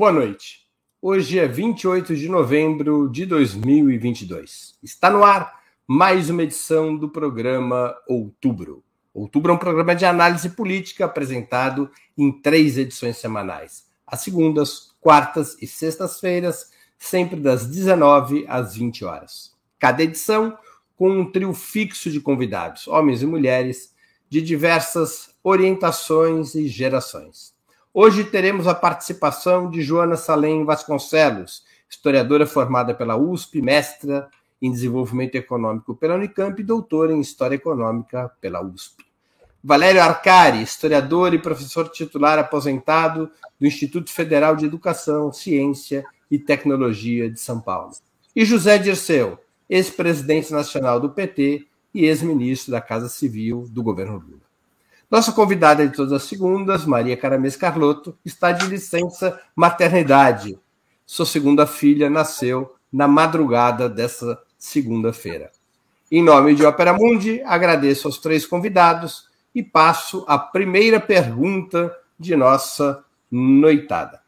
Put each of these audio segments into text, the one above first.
Boa noite. Hoje é 28 de novembro de 2022. Está no ar mais uma edição do programa Outubro. Outubro é um programa de análise política apresentado em três edições semanais: às segundas, quartas e sextas-feiras, sempre das 19 às 20 horas. Cada edição com um trio fixo de convidados, homens e mulheres, de diversas orientações e gerações. Hoje teremos a participação de Joana Salem Vasconcelos, historiadora formada pela USP, mestra em desenvolvimento econômico pela Unicamp e doutora em história econômica pela USP. Valério Arcari, historiador e professor titular aposentado do Instituto Federal de Educação, Ciência e Tecnologia de São Paulo. E José Dirceu, ex-presidente nacional do PT e ex-ministro da Casa Civil do governo Lula. Nossa convidada de todas as segundas, Maria Caramês Carlotto, está de licença maternidade. Sua segunda filha nasceu na madrugada dessa segunda-feira. Em nome de Opera Mundi, agradeço aos três convidados e passo a primeira pergunta de nossa noitada.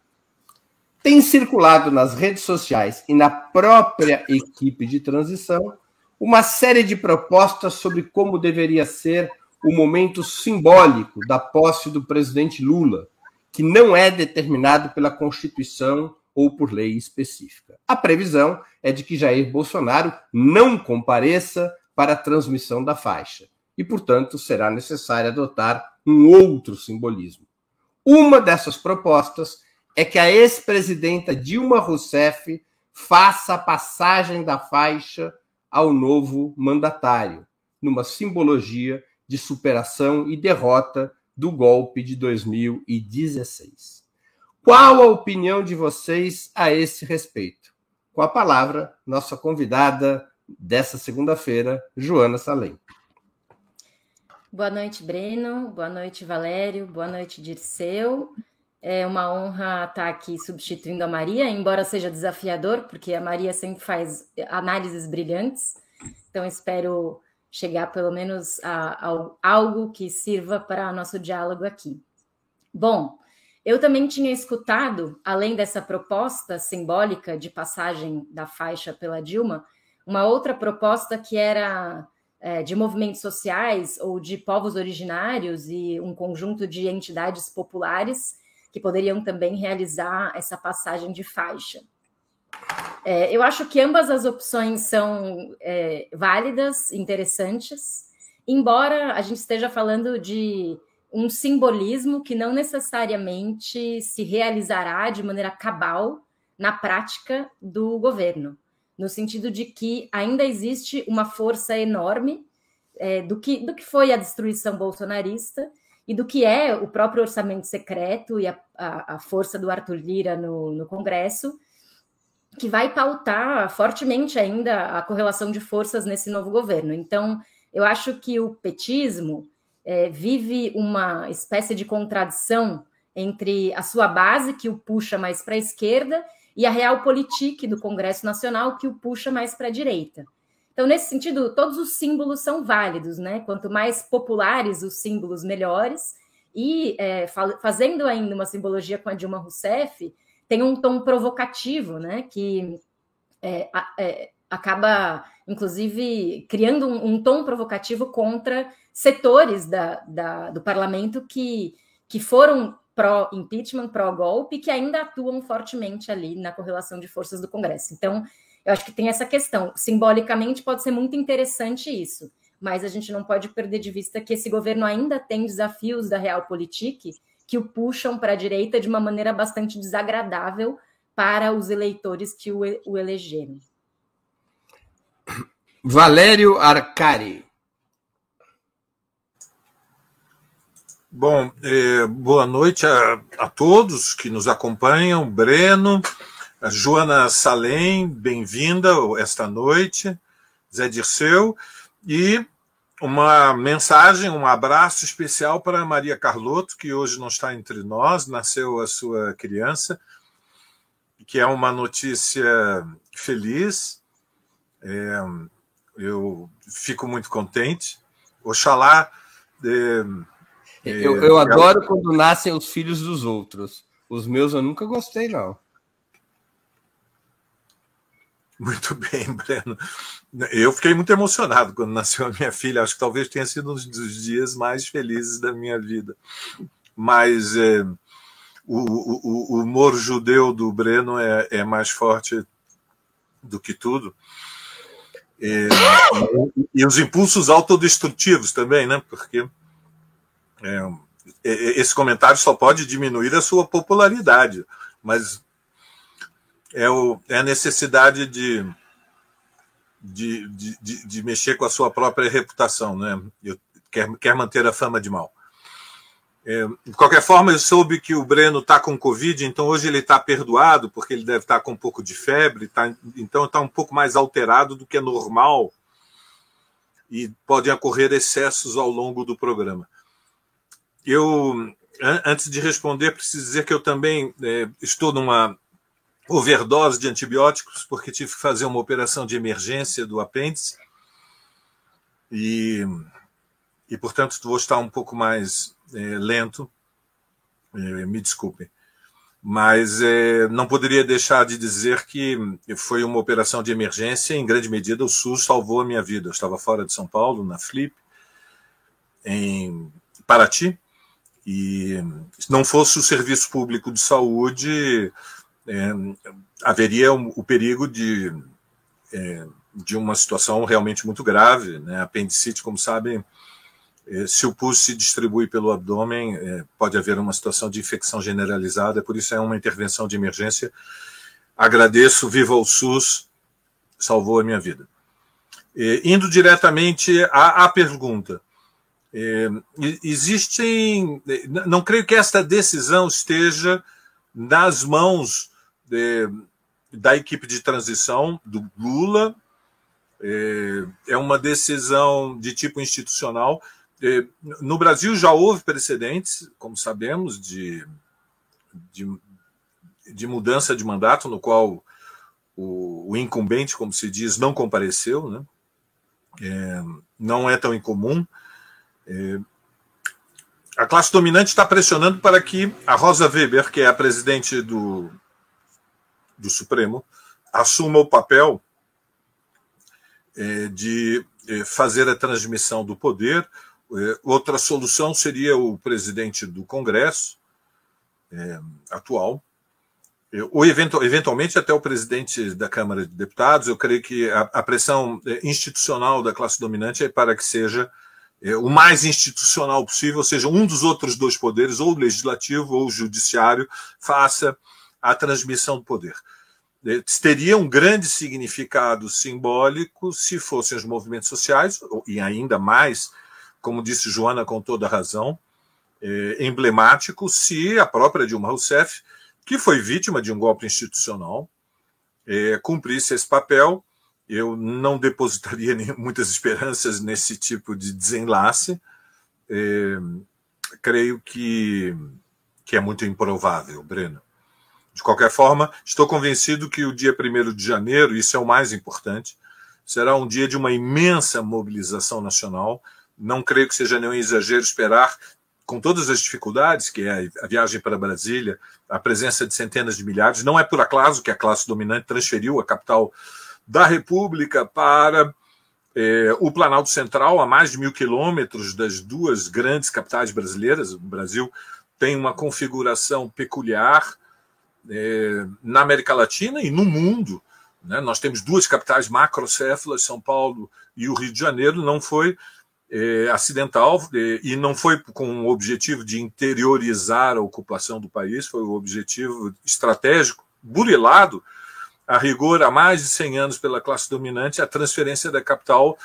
Tem circulado nas redes sociais e na própria equipe de transição uma série de propostas sobre como deveria ser o momento simbólico da posse do presidente Lula, que não é determinado pela Constituição ou por lei específica. A previsão é de que Jair Bolsonaro não compareça para a transmissão da faixa e, portanto, será necessário adotar um outro simbolismo. Uma dessas propostas é que a ex-presidenta Dilma Rousseff faça a passagem da faixa ao novo mandatário, numa simbologia de superação e derrota do golpe de 2016. Qual a opinião de vocês a esse respeito? Com a palavra, nossa convidada dessa segunda-feira, Joana Salem. Boa noite, Breno. Boa noite, Valério. Boa noite, Dirceu. É uma honra estar aqui substituindo a Maria, embora seja desafiador, porque a Maria sempre faz análises brilhantes. Então, espero chegar pelo menos a, a algo que sirva para nosso diálogo aqui. Bom, eu também tinha escutado, além dessa proposta simbólica de passagem da faixa pela Dilma, uma outra proposta que era é, de movimentos sociais ou de povos originários e um conjunto de entidades populares que poderiam também realizar essa passagem de faixa. É, eu acho que ambas as opções são é, válidas, interessantes, embora a gente esteja falando de um simbolismo que não necessariamente se realizará de maneira cabal na prática do governo, no sentido de que ainda existe uma força enorme é, do, que, do que foi a destruição bolsonarista e do que é o próprio orçamento secreto e a, a, a força do Arthur Lira no, no Congresso que vai pautar fortemente ainda a correlação de forças nesse novo governo. Então, eu acho que o petismo é, vive uma espécie de contradição entre a sua base, que o puxa mais para a esquerda, e a realpolitik do Congresso Nacional, que o puxa mais para a direita. Então, nesse sentido, todos os símbolos são válidos, né? Quanto mais populares os símbolos, melhores. E é, fazendo ainda uma simbologia com a Dilma Rousseff, tem um tom provocativo, né? Que é, é, acaba, inclusive, criando um, um, tom provocativo contra setores da, da, do parlamento que, que foram pró-impeachment, pró-golpe, que ainda atuam fortemente ali na correlação de forças do Congresso. Então, eu acho que tem essa questão. Simbolicamente, pode ser muito interessante isso, mas a gente não pode perder de vista que esse governo ainda tem desafios da realpolitik que o puxam para a direita de uma maneira bastante desagradável para os eleitores que o, o elegeram. Valério Arcari. Bom, eh, boa noite a, a, todos que nos acompanham. Breno, Joana Salem, bem-vinda esta noite. Zé Dirceu. E uma mensagem, um abraço especial para Maria Carlotto, que hoje não está entre nós, nasceu a sua criança, que é uma notícia feliz. É, eu fico muito contente. Oxalá. É, é, eu, eu adoro quando nascem os filhos dos outros. Os meus eu nunca gostei, não. Muito bem, Breno. Eu fiquei muito emocionado quando nasceu a minha filha. Acho que talvez tenha sido um dos dias mais felizes da minha vida. Mas é, o, o, o, humor judeu do Breno é, é mais forte do que tudo. E, e, os impulsos autodestrutivos também, né? Porque é, esse comentário só pode diminuir a sua popularidade, mas é, o, é a necessidade de, de, de, de, mexer com a sua própria reputação, né? Eu, quer, quer manter a fama de mal. É, de qualquer forma, eu soube que o Breno está com Covid, então hoje ele está perdoado, porque ele deve estar tá com um pouco de febre, tá, então está um pouco mais alterado do que é normal e podem ocorrer excessos ao longo do programa. Eu, antes de responder, preciso dizer que eu também é, estou numa overdose de antibióticos, porque tive que fazer uma operação de emergência do apêndice. E, e portanto, vou estar um pouco mais é, lento. É, me desculpem. Mas é, não poderia deixar de dizer que foi uma operação de emergência. Em grande medida, o SUS salvou a minha vida. Eu estava fora de São Paulo, na Flip, em Paraty, e se não fosse o serviço público de saúde, é, haveria o, perigo de, é, de uma situação realmente muito grave. Né? Apendicite, como sabem, é, se o pus se distribui pelo abdômen, é, pode haver uma situação de infecção generalizada, por isso é uma intervenção de emergência. Agradeço, viva o SUS, salvou a minha vida. indo diretamente à, à pergunta. É, existem. Não creio que esta decisão esteja nas mãos de, da equipe de transição do Lula. É, é uma decisão de tipo institucional. É, no Brasil já houve precedentes, como sabemos, de, de, de mudança de mandato, no qual o, o, incumbente, como se diz, não compareceu. Né? É, não é tão incomum. É, a classe dominante está pressionando para que a Rosa Weber, que é a presidente do, do Supremo, assuma o papel é, de é, fazer a transmissão do poder. É, outra solução seria o presidente do Congresso atual, ou eventualmente até o presidente da Câmara de Deputados. Eu creio que a, pressão institucional da classe dominante é para que seja o mais institucional possível, ou seja, um dos outros dois poderes, ou o legislativo ou o judiciário, faça a transmissão do poder. É, teria um grande significado simbólico se fossem os movimentos sociais, e ainda mais, como disse Joana com toda razão, é, emblemático se a própria Dilma Rousseff, que foi vítima de um golpe institucional, é, cumprisse esse papel eu não depositaria muitas esperanças nesse tipo de desenlace. É, creio que, que é muito improvável, Breno. De qualquer forma, estou convencido que o dia 1 de janeiro, isso é o mais importante, será um dia de uma imensa mobilização nacional. Não creio que seja nenhum exagero esperar, com todas as dificuldades, que é a viagem para Brasília, a presença de centenas de milhares. Não é por acaso que a classe dominante transferiu a capital da República para é, o Planalto Central, a mais de mil quilômetros das duas grandes capitais brasileiras. O Brasil tem uma configuração peculiar é, na América Latina e no mundo. Né? Nós temos duas capitais macrocéfalas, São Paulo e o Rio de Janeiro. Não foi é, acidental é, e não foi com o objetivo de interiorizar a ocupação do país, foi o objetivo estratégico, burilado a rigor, há mais de 100 anos pela classe dominante, a transferência da capital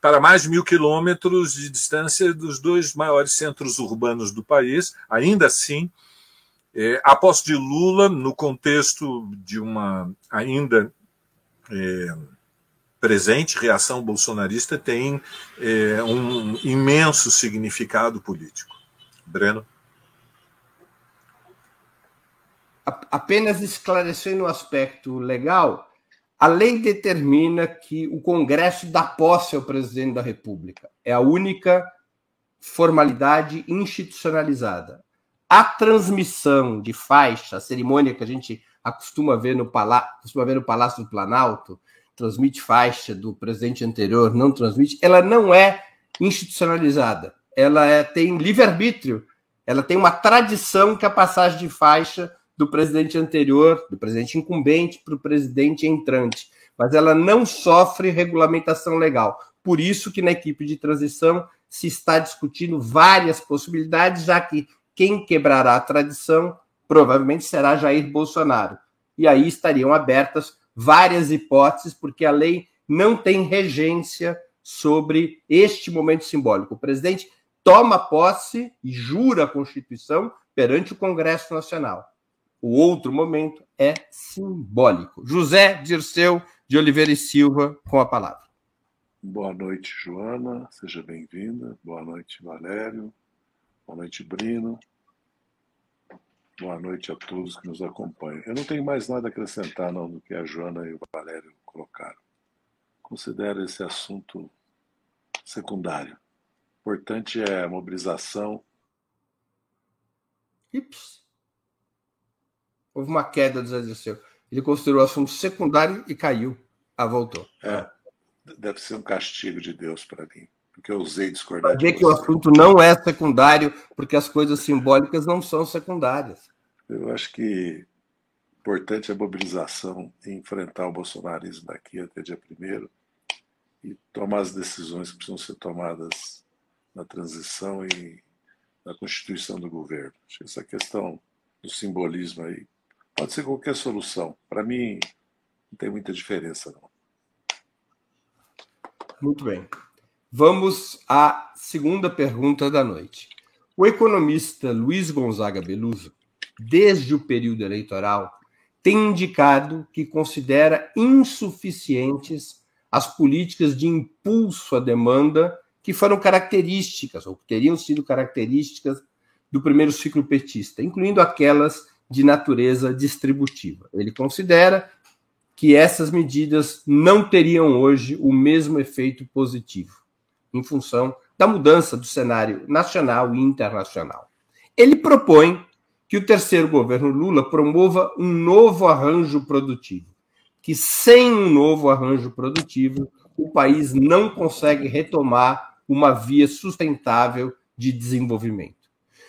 para mais de mil quilômetros de distância dos dois maiores centros urbanos do país. Ainda assim, é, a posse de Lula, no contexto de uma ainda é, presente reação bolsonarista, tem é, um imenso significado político. Breno? apenas esclarecendo o aspecto legal, a lei determina que o Congresso dá posse ao presidente da República. É a única formalidade institucionalizada. A transmissão de faixa, a cerimônia que a gente acostuma ver no, Palá costuma ver no Palácio do Planalto, transmite faixa do presidente anterior, não transmite, ela não é institucionalizada. Ela é, tem livre-arbítrio, ela tem uma tradição que a passagem de faixa do presidente anterior, do presidente incumbente para o presidente entrante, mas ela não sofre regulamentação legal. Por isso que na equipe de transição se está discutindo várias possibilidades, já que quem quebrará a tradição provavelmente será Jair Bolsonaro. E aí estariam abertas várias hipóteses, porque a lei não tem regência sobre este momento simbólico. O presidente toma posse e jura a Constituição perante o Congresso Nacional. O outro momento é simbólico. José Dirceu de Oliveira e Silva, com a palavra. Boa noite, Joana. Seja bem-vinda. Boa noite, Valério. Boa noite, Brino. Boa noite a todos que nos acompanham. Eu não tenho mais nada a acrescentar não, do que a Joana e o Valério colocaram. Considero esse assunto secundário. O importante é a mobilização. Ips. Houve uma queda do Zé Dirceu. Ele considerou o assunto secundário e caiu. Ah, voltou. É, deve ser um castigo de Deus para mim, porque eu usei discordar. Ver que o assunto não é secundário, porque as coisas simbólicas não são secundárias. Eu acho que importante é a mobilização e enfrentar o bolsonarismo daqui até dia 1 e tomar as decisões que precisam ser tomadas na transição e na constituição do governo. Acho que essa questão do simbolismo aí pode ser qualquer solução. Para mim, não tem muita diferença, não. Muito bem. Vamos à segunda pergunta da noite. O economista Luiz Gonzaga Beluso, desde o período eleitoral, tem indicado que considera insuficientes as políticas de impulso à demanda que foram características, ou que teriam sido características do primeiro ciclo petista, incluindo aquelas de natureza distributiva. Ele considera que essas medidas não teriam hoje o mesmo efeito positivo, em função da mudança do cenário nacional e internacional. Ele propõe que o terceiro governo Lula promova um novo arranjo produtivo, que sem um novo arranjo produtivo, o país não consegue retomar uma via sustentável de desenvolvimento.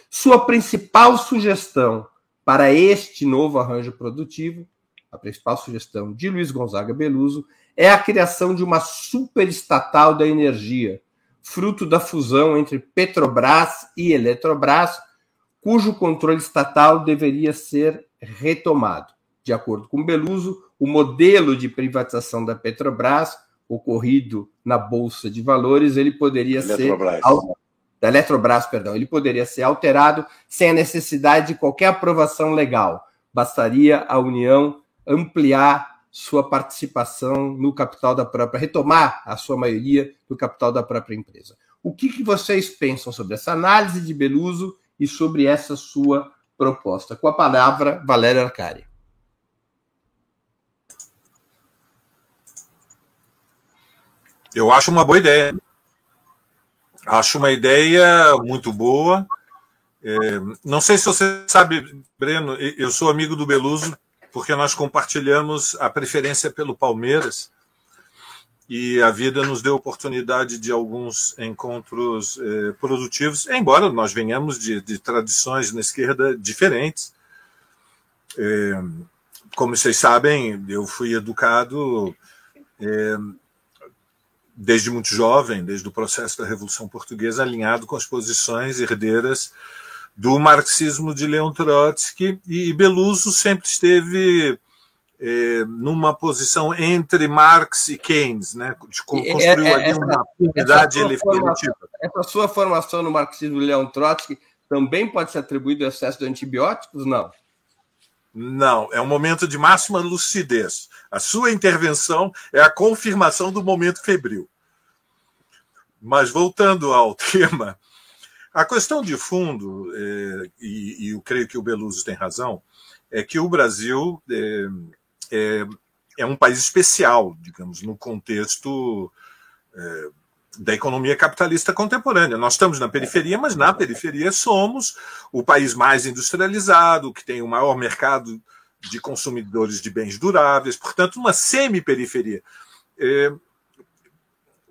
Sua principal sugestão para este novo arranjo produtivo, a principal sugestão de Luiz Gonzaga Beluso, é a criação de uma superestatal da energia, fruto da fusão entre Petrobras e Eletrobras, cujo controle estatal deveria ser retomado. De acordo com Beluso, o modelo de privatização da Petrobras, ocorrido na Bolsa de Valores, ele poderia Eletrobras. ser da Eletrobras, perdão, ele poderia ser alterado sem a necessidade de qualquer aprovação legal. Bastaria a União ampliar sua participação no capital da própria, retomar a sua maioria do capital da própria empresa. O que, que vocês pensam sobre essa análise de Beluso e sobre essa sua proposta? Com a palavra, Valéria Arcari. Eu acho uma boa ideia. Acho uma ideia muito boa. É, não sei se você sabe, Breno, eu sou amigo do Beluso porque nós compartilhamos a preferência pelo Palmeiras e a vida nos deu oportunidade de alguns encontros eh, produtivos, embora nós venhamos de, de, tradições na esquerda diferentes. Eh, como vocês sabem, eu fui educado eh, desde muito jovem, desde o processo da Revolução Portuguesa, alinhado com as posições herdeiras do marxismo de Leon Trotsky, e Beluso sempre esteve é, numa posição entre Marx e Keynes, né? construiu é, é, ali uma unidade efetiva. Essa sua formação no marxismo de Leon Trotsky também pode ser atribuída ao excesso de antibióticos? Não. Não, é um momento de máxima lucidez. A sua intervenção é a confirmação do momento febril. Mas voltando ao tema, a questão de fundo, é, e, e, eu creio que o Beluso tem razão, é que o Brasil é, é, é um país especial, digamos, no contexto da economia capitalista contemporânea. Nós estamos na periferia, mas na periferia somos o país mais industrializado, que tem o maior mercado de consumidores de bens duráveis, portanto, uma semi-periferia.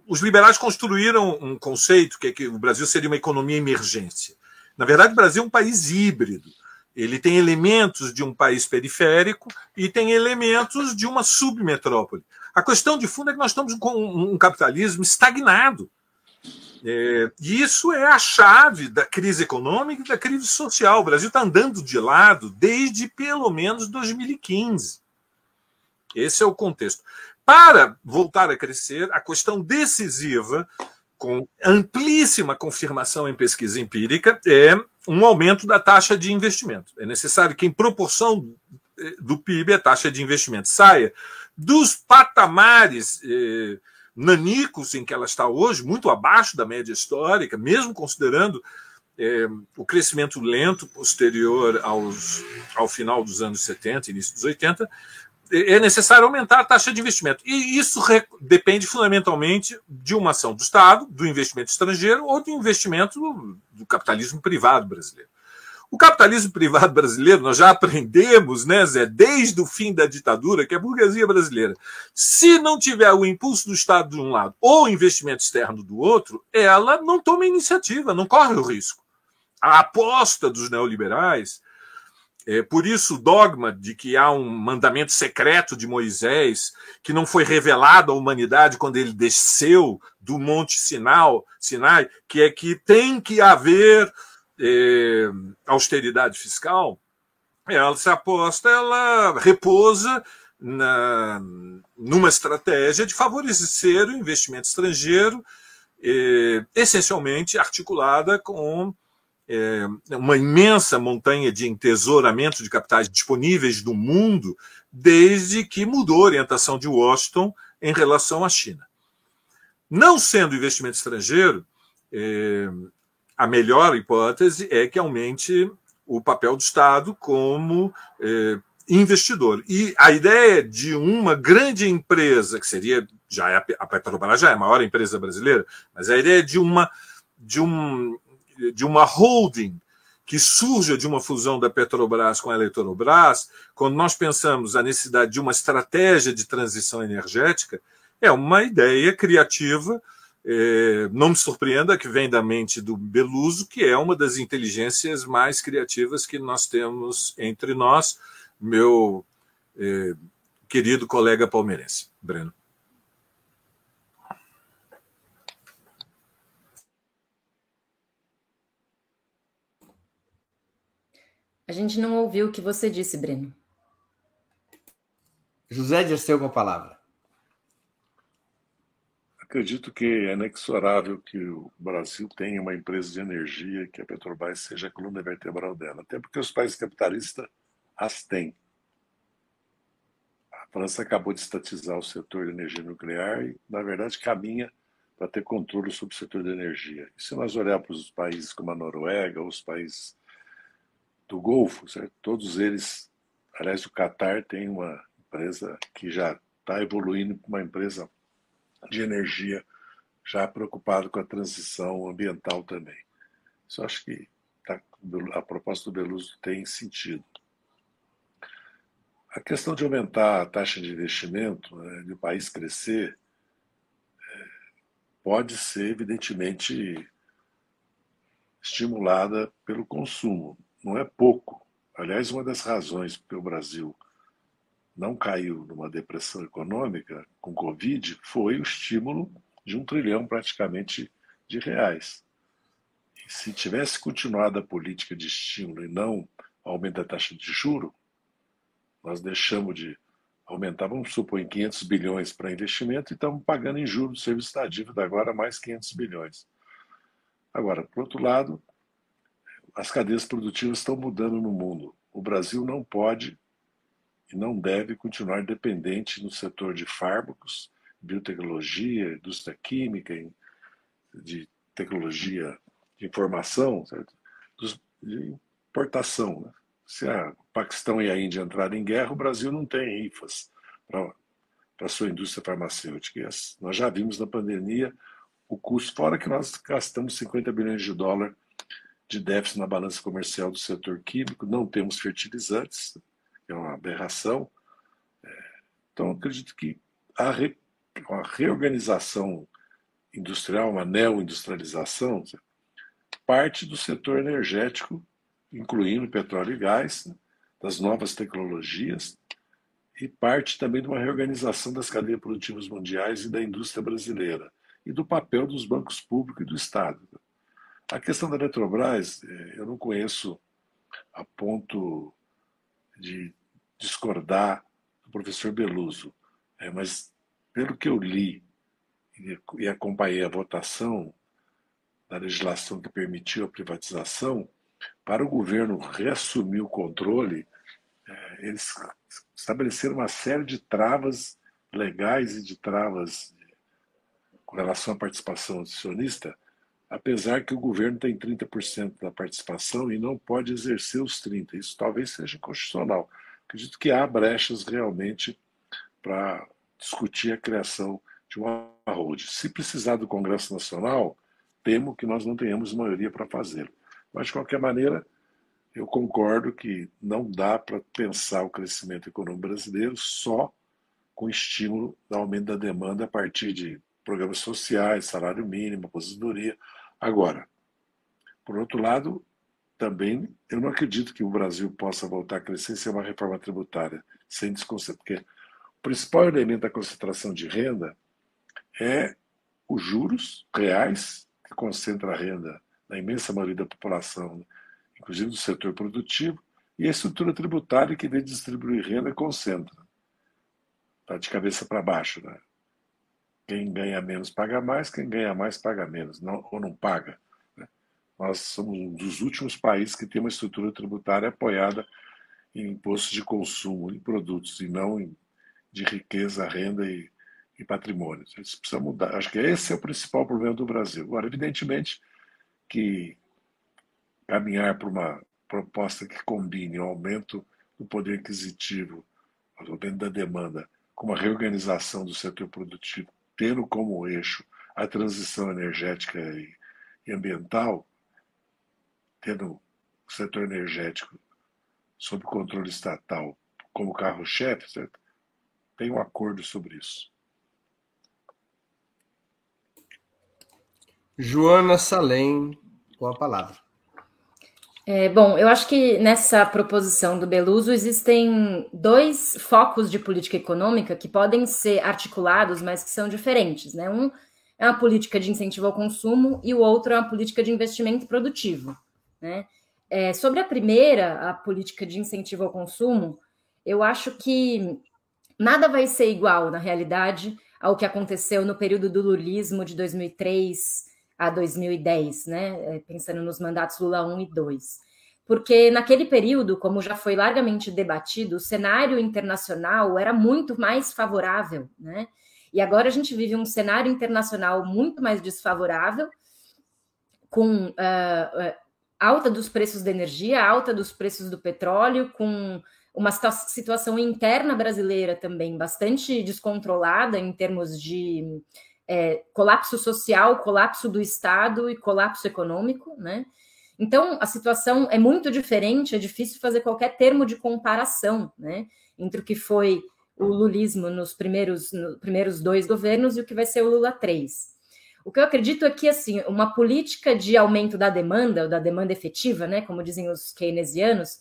Os liberais construíram um conceito que é que o Brasil seria uma economia emergente. Na verdade, o Brasil é um país híbrido. Ele tem elementos de um país periférico e tem elementos de uma submetrópole. A questão de fundo é que nós estamos com um capitalismo estagnado. É, e isso é a chave da crise econômica e da crise social. O Brasil está andando de lado desde pelo menos 2015. Esse é o contexto. Para voltar a crescer, a questão decisiva, com amplíssima confirmação em pesquisa empírica, é um aumento da taxa de investimento. É necessário que, em proporção eh, do PIB, a taxa de investimento saia dos patamares eh, nanicos em que ela está hoje, muito abaixo da média histórica, mesmo considerando eh, o crescimento lento posterior aos, ao final dos anos 70, início dos 80, é necessário aumentar a taxa de investimento. E isso depende fundamentalmente de uma ação do Estado, do investimento estrangeiro ou do investimento do capitalismo privado brasileiro. O capitalismo privado brasileiro, nós já aprendemos, né, Zé, desde o fim da ditadura, que é a burguesia brasileira, se não tiver o impulso do Estado de um lado ou o investimento externo do outro, ela não toma iniciativa, não corre o risco. A aposta dos neoliberais é, por isso, o dogma de que há um mandamento secreto de Moisés que não foi revelado à humanidade quando ele desceu do Monte Sinal, Sinai, que é que tem que haver é, austeridade fiscal, se aposta, ela repousa na, numa estratégia de favorecer o investimento estrangeiro, é, essencialmente articulada com é, uma imensa montanha de entesouramento de capitais disponíveis do mundo desde que mudou a orientação de Washington em relação à China. Não sendo investimento estrangeiro, é, a melhor hipótese é que aumente o papel do Estado como é, investidor. E a ideia de uma grande empresa, que seria, já é a Petrobras já é a maior empresa brasileira, mas a ideia de uma de um de uma holding que surja de uma fusão da Petrobras com a Eletrobras, quando nós pensamos a necessidade de uma estratégia de transição energética, é uma ideia criativa. É, não me surpreenda que vem da mente do Beluso, que é uma das inteligências mais criativas que nós temos entre nós, meu é, querido colega palmeirense, Breno. A gente não ouviu o que você disse, Breno. José Dirceu com a palavra. Acredito que é inexorável que o Brasil tenha uma empresa de energia, que a Petrobras seja a coluna vertebral dela, até porque os países capitalistas as têm. A França acabou de estatizar o setor de energia nuclear e, na verdade, caminha para ter controle sobre o setor de energia. E se nós olharmos para os países como a Noruega, ou os países do Golfo, certo? todos eles, aliás, o Qatar tem uma empresa que já está evoluindo para uma empresa de energia já preocupado com a transição ambiental também. Isso acho que tá, a proposta do Beluso tem sentido. A questão de aumentar a taxa de investimento, né, de o país crescer, é, pode ser, evidentemente, estimulada pelo consumo não é pouco. Aliás, uma das razões que o Brasil não caiu numa depressão econômica com Covid foi o estímulo de um trilhão praticamente de reais. E se tivesse continuado a política de estímulo e não aumento da taxa de juro, nós deixamos de aumentar, vamos supor, em 500 bilhões para investimento e estamos pagando em juros do serviço da dívida agora mais 500 bilhões. Agora, por outro lado, as cadeias produtivas estão mudando no mundo. O Brasil não pode e não deve continuar dependente no setor de fármacos, biotecnologia, indústria química, de tecnologia de informação, certo? de importação. Né? Se a Paquistão e a Índia entrarem em guerra, o Brasil não tem IFAs para a sua indústria farmacêutica. Nós já vimos na pandemia o custo, fora que nós gastamos 50 bilhões de dólares de déficit na balança comercial do setor químico, não temos fertilizantes, é uma aberração. É, então, acredito que a uma reorganização industrial, uma neo-industrialização, parte do setor energético, incluindo petróleo e gás, né, das novas tecnologias, e parte também de uma reorganização das cadeias produtivas mundiais e da indústria brasileira, e do papel dos bancos públicos e do Estado. A questão da Eletrobras, eh, eu não conheço a ponto de discordar do professor Beluso, é, mas pelo que eu li e acompanhei a votação da legislação que permitiu a privatização, para o governo reassumir o controle, é, eles estabeleceram uma série de travas legais e de travas com relação à participação acionista, apesar que o governo tem 30% da participação e não pode exercer os 30%. Isso talvez seja inconstitucional. Acredito que há brechas realmente para discutir a criação de uma holding. Se precisar do Congresso Nacional, temo que nós não tenhamos maioria para fazê-lo. Mas, de qualquer maneira, eu concordo que não dá para pensar o crescimento econômico brasileiro só com estímulo do aumento da demanda a partir de programas sociais, salário mínimo, aposentadoria. Agora, por outro lado, também eu não acredito que o Brasil possa voltar a crescer sem uma reforma tributária, sem desconcentração, porque o principal elemento da concentração de renda é os juros reais, que concentra a renda na imensa maioria da população, inclusive do setor produtivo, e a estrutura tributária que vem distribuir renda concentra. Está de cabeça para baixo. Né? Quem ganha menos paga mais, quem ganha mais paga menos, não, ou não paga. Né? Nós somos um dos últimos países que tem uma estrutura tributária apoiada em impostos de consumo, em produtos, e não em, de riqueza, renda e, e patrimônio. Isso precisa mudar. Acho que esse é o principal problema do Brasil. Agora, evidentemente que caminhar para uma proposta que combine o aumento do poder aquisitivo, o aumento da demanda, com uma reorganização do setor produtivo, tendo como eixo a transição energética e, ambiental, tendo o setor energético sob controle estatal como carro-chefe, tem um acordo sobre isso. Joana Salem, com a palavra. É, bom, eu acho que nessa proposição do Beluso existem dois focos de política econômica que podem ser articulados, mas que são diferentes. Né? Um é uma política de incentivo ao consumo e o outro é uma política de investimento produtivo. Né? É, sobre a primeira, a política de incentivo ao consumo, eu acho que nada vai ser igual, na realidade, ao que aconteceu no período do lulismo de 2003 a 2010, né? É, pensando nos mandatos Lula 1 e 2. Porque naquele período, como já foi largamente debatido, o cenário internacional era muito mais favorável, né? E agora a gente vive um cenário internacional muito mais desfavorável, com uh, alta dos preços da energia, alta dos preços do petróleo, com uma situação interna brasileira também bastante descontrolada em termos de é, colapso social, colapso do Estado e colapso econômico, né? Então, a situação é muito diferente, é difícil fazer qualquer termo de comparação, né? Entre o que foi o lulismo nos primeiros, nos primeiros dois governos e o que vai ser o Lula 3. O que eu acredito é que, assim, uma política de aumento da demanda, ou da demanda efetiva, né? Como dizem os keynesianos,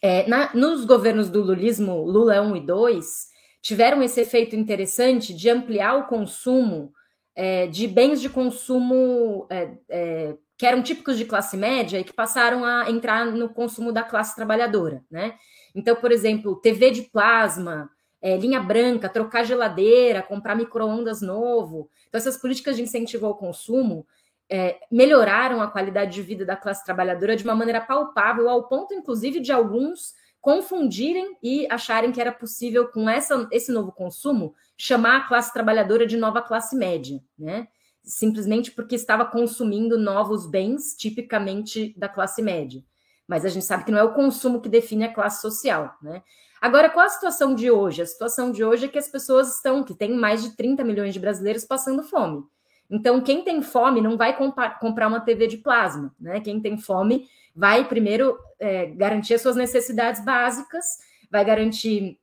é, na, nos governos do lulismo, Lula 1 e 2, tiveram esse efeito interessante de ampliar o consumo é, de bens de consumo é, é, que eram típicos de classe média e que passaram a entrar no consumo da classe trabalhadora, né? Então, por exemplo, TV de plasma, é, linha branca, trocar geladeira, comprar micro-ondas novo. Então, essas políticas de incentivo ao consumo é, melhoraram a qualidade de vida da classe trabalhadora de uma maneira palpável, ao ponto, inclusive, de alguns confundirem e acharem que era possível, com essa, esse novo consumo, chamar a classe trabalhadora de nova classe média, né? Simplesmente porque estava consumindo novos bens tipicamente da classe média. Mas a gente sabe que não é o consumo que define a classe social, né? Agora, qual a situação de hoje? A situação de hoje é que as pessoas estão, que tem mais de 30 milhões de brasileiros passando fome. Então, quem tem fome não vai comprar uma TV de plasma, né? Quem tem fome vai primeiro é, garantir as suas necessidades básicas, vai garantir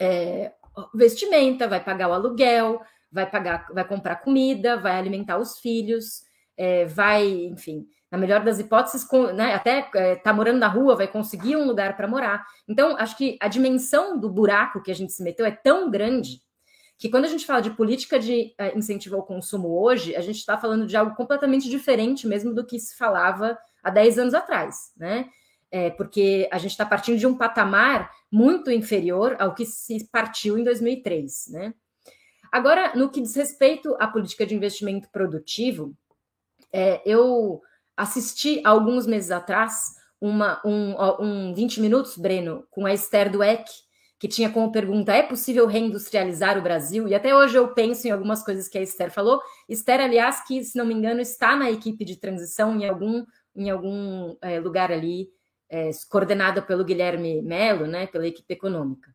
é, vestimenta, vai pagar o aluguel, vai pagar, vai comprar comida, vai alimentar os filhos, é, vai, enfim, na melhor das hipóteses, com, né, até é, tá morando na rua, vai conseguir um lugar para morar. Então, acho que a dimensão do buraco que a gente se meteu é tão grande que quando a gente fala de política de uh, incentivo ao consumo hoje, a gente está falando de algo completamente diferente mesmo do que se falava há 10 anos atrás, né? É, porque a gente está partindo de um patamar muito inferior ao que se partiu em 2003, né? Agora, no que diz respeito à política de investimento produtivo, é, eu assisti alguns meses atrás uma, um, um 20 minutos, Breno, com a Esther Dweck, que tinha como pergunta: é possível reindustrializar o Brasil? E até hoje eu penso em algumas coisas que a Esther falou. Esther, aliás, que, se não me engano, está na equipe de transição em algum, em algum é, lugar ali, é, coordenada pelo Guilherme Melo, né, pela equipe econômica.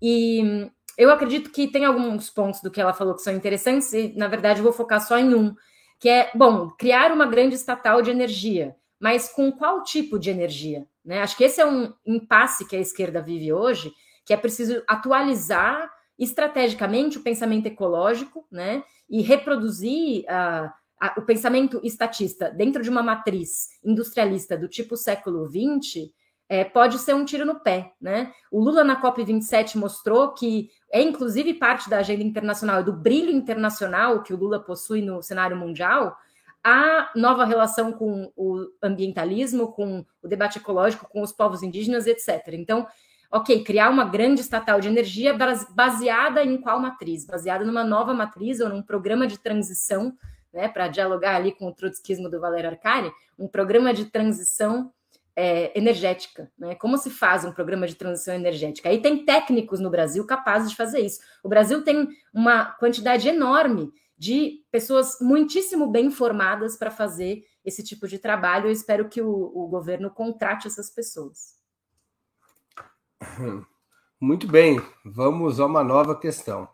E eu acredito que tem alguns pontos do que ela falou que são interessantes, e na verdade eu vou focar só em um, que é, bom, criar uma grande estatal de energia, mas com qual tipo de energia? Né? Acho que esse é um impasse que a esquerda vive hoje, que é preciso atualizar estrategicamente o pensamento ecológico, né? E reproduzir uh, o pensamento estatista dentro de uma matriz industrialista do tipo século XX é, pode ser um tiro no pé, né? O Lula na COP27 mostrou que é inclusive parte da agenda internacional, do brilho internacional que o Lula possui no cenário mundial, a nova relação com o ambientalismo, com o debate ecológico, com os povos indígenas, etc. Então, ok, criar uma grande estatal de energia baseada em qual matriz? Baseada numa nova matriz ou num programa de transição, né, para dialogar ali com o trotskismo do Valério Arcari, um programa de transição é, energética. Né? Como se faz um programa de transição energética? Aí tem técnicos no Brasil capazes de fazer isso. O Brasil tem uma quantidade enorme de pessoas muitíssimo bem formadas para fazer esse tipo de trabalho. Eu espero que o, o governo contrate essas pessoas. Muito bem, vamos a uma nova questão.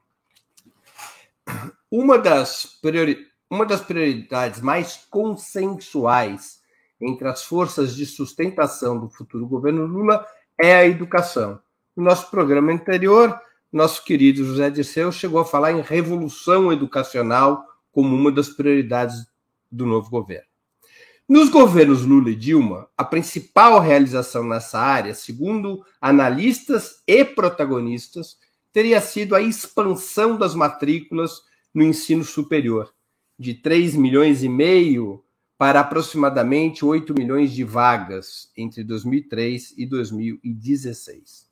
Uma das, priori... uma das prioridades mais consensuais entre as forças de sustentação do futuro governo Lula é a educação. No nosso programa anterior, nosso querido José Dirceu chegou a falar em revolução educacional como uma das prioridades do novo governo. Nos governos Lula e Dilma, a principal realização nessa área, segundo analistas e protagonistas, teria sido a expansão das matrículas no ensino superior, de 3 milhões e meio para aproximadamente 8 milhões de vagas entre 2003 e 2016.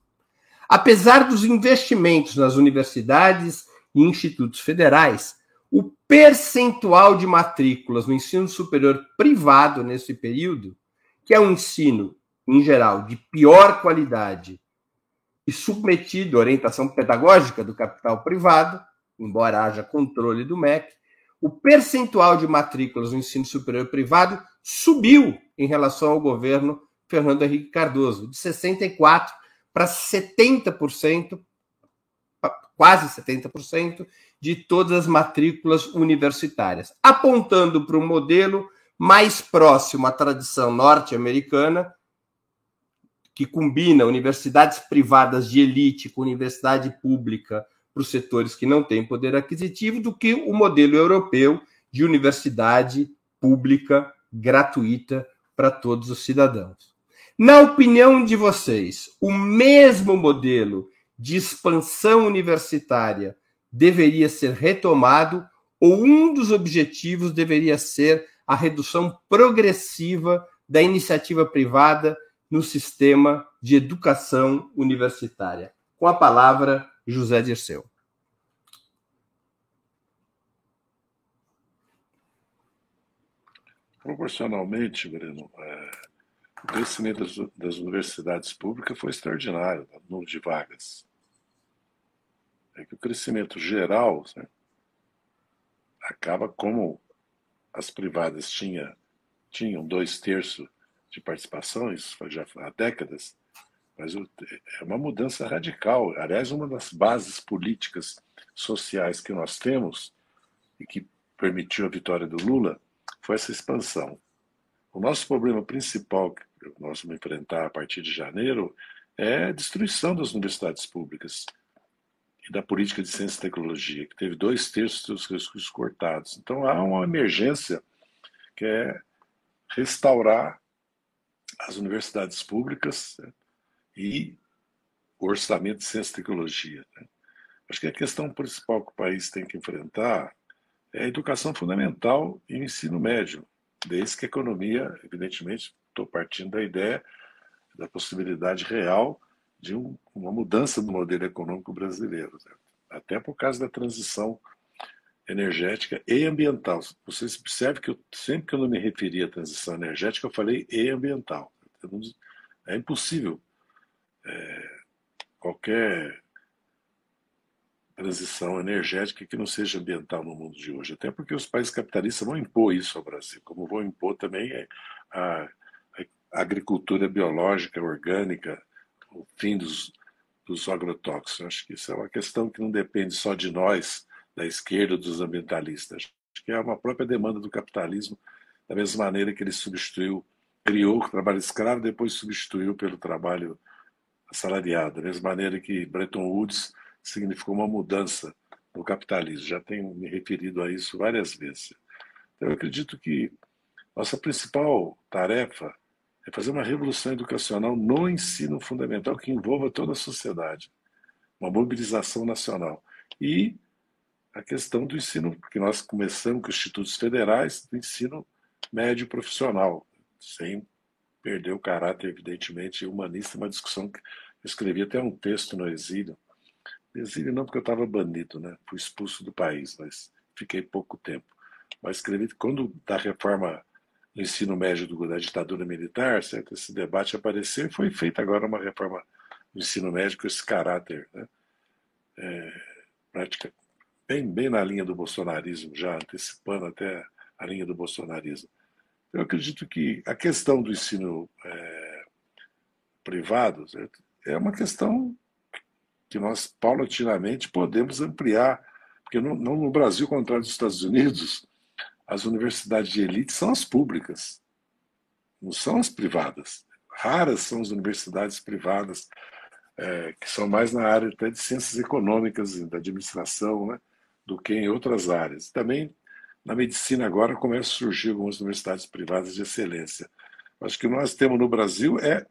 Apesar dos investimentos nas universidades e institutos federais, o percentual de matrículas no ensino superior privado nesse período, que é um ensino, em geral, de pior qualidade e submetido à orientação pedagógica do capital privado, embora haja controle do MEC, o percentual de matrículas no ensino superior privado subiu em relação ao governo Fernando Henrique Cardoso, de 64% para 70%, quase 70%, de todas as matrículas universitárias, apontando para um modelo mais próximo à tradição norte-americana, que combina universidades privadas de elite com universidade pública para os setores que não têm poder aquisitivo do que o modelo europeu de universidade pública gratuita para todos os cidadãos. Na opinião de vocês, o mesmo modelo de expansão universitária deveria ser retomado ou um dos objetivos deveria ser a redução progressiva da iniciativa privada no sistema de educação universitária? Com a palavra, José Dirceu. Proporcionalmente, Breno, é, o crescimento das, das, universidades públicas foi extraordinário, no número de vagas. É que o crescimento geral né, acaba como as privadas tinha, tinham dois terços de participação, isso já há décadas, mas é uma mudança radical. Aliás, uma das bases políticas sociais que nós temos e que permitiu a vitória do Lula foi essa expansão. O nosso problema principal que nós vamos enfrentar a partir de janeiro é a destruição das universidades públicas. e da política de ciência e tecnologia, que teve dois terços dos recursos cortados. Então há uma emergência que é restaurar as universidades públicas né, e o orçamento de ciência e tecnologia. Né. Acho que a questão principal que o país tem que enfrentar é a educação fundamental e o ensino médio, desde que a economia, evidentemente, estou partindo da ideia da possibilidade real de um, uma mudança do modelo econômico brasileiro, né? até por causa da transição energética e ambiental. Vocês observam que eu, sempre que eu não me referi à transição energética, eu falei e ambiental. É impossível é, qualquer transição energética que não seja ambiental no mundo de hoje, até porque os países capitalistas vão impor isso ao Brasil, como vão impor também a, a agricultura biológica, orgânica, o fim dos, dos agrotóxicos. Acho que isso é uma questão que não depende só de nós, da esquerda, dos ambientalistas. Acho que é uma própria demanda do capitalismo, da mesma maneira que ele substituiu, criou o trabalho escravo, depois substituiu pelo trabalho assalariado. Da mesma maneira que Bretton Woods significou uma mudança no capitalismo. Já tenho me referido a isso várias vezes. Então, eu acredito que nossa principal tarefa é fazer uma revolução educacional no ensino fundamental que envolva toda a sociedade, uma mobilização nacional. E a questão do ensino, porque nós começamos com institutos federais do ensino médio profissional, sem perder o caráter, evidentemente, humanista, uma discussão que eu escrevi até um texto no exílio. Exílio não porque eu estava banido, né? fui expulso do país, mas fiquei pouco tempo. Mas escrevi quando da reforma do ensino médio do, da ditadura militar, certo? esse debate apareceu e foi feita agora uma reforma do ensino médio com esse caráter, né? É, prática, bem, bem na linha do bolsonarismo, já antecipando até a linha do bolsonarismo. Eu acredito que a questão do ensino é, privado certo? é uma questão que nós paulatinamente podemos ampliar, porque no, no Brasil, ao contrário dos Estados Unidos, as universidades de elite são as públicas, não são as privadas. Raras são as universidades privadas é, que são mais na área até de ciências econômicas, da administração, né, do que em outras áreas. Também na medicina agora começam a surgir algumas universidades privadas de excelência. Acho que nós temos no Brasil é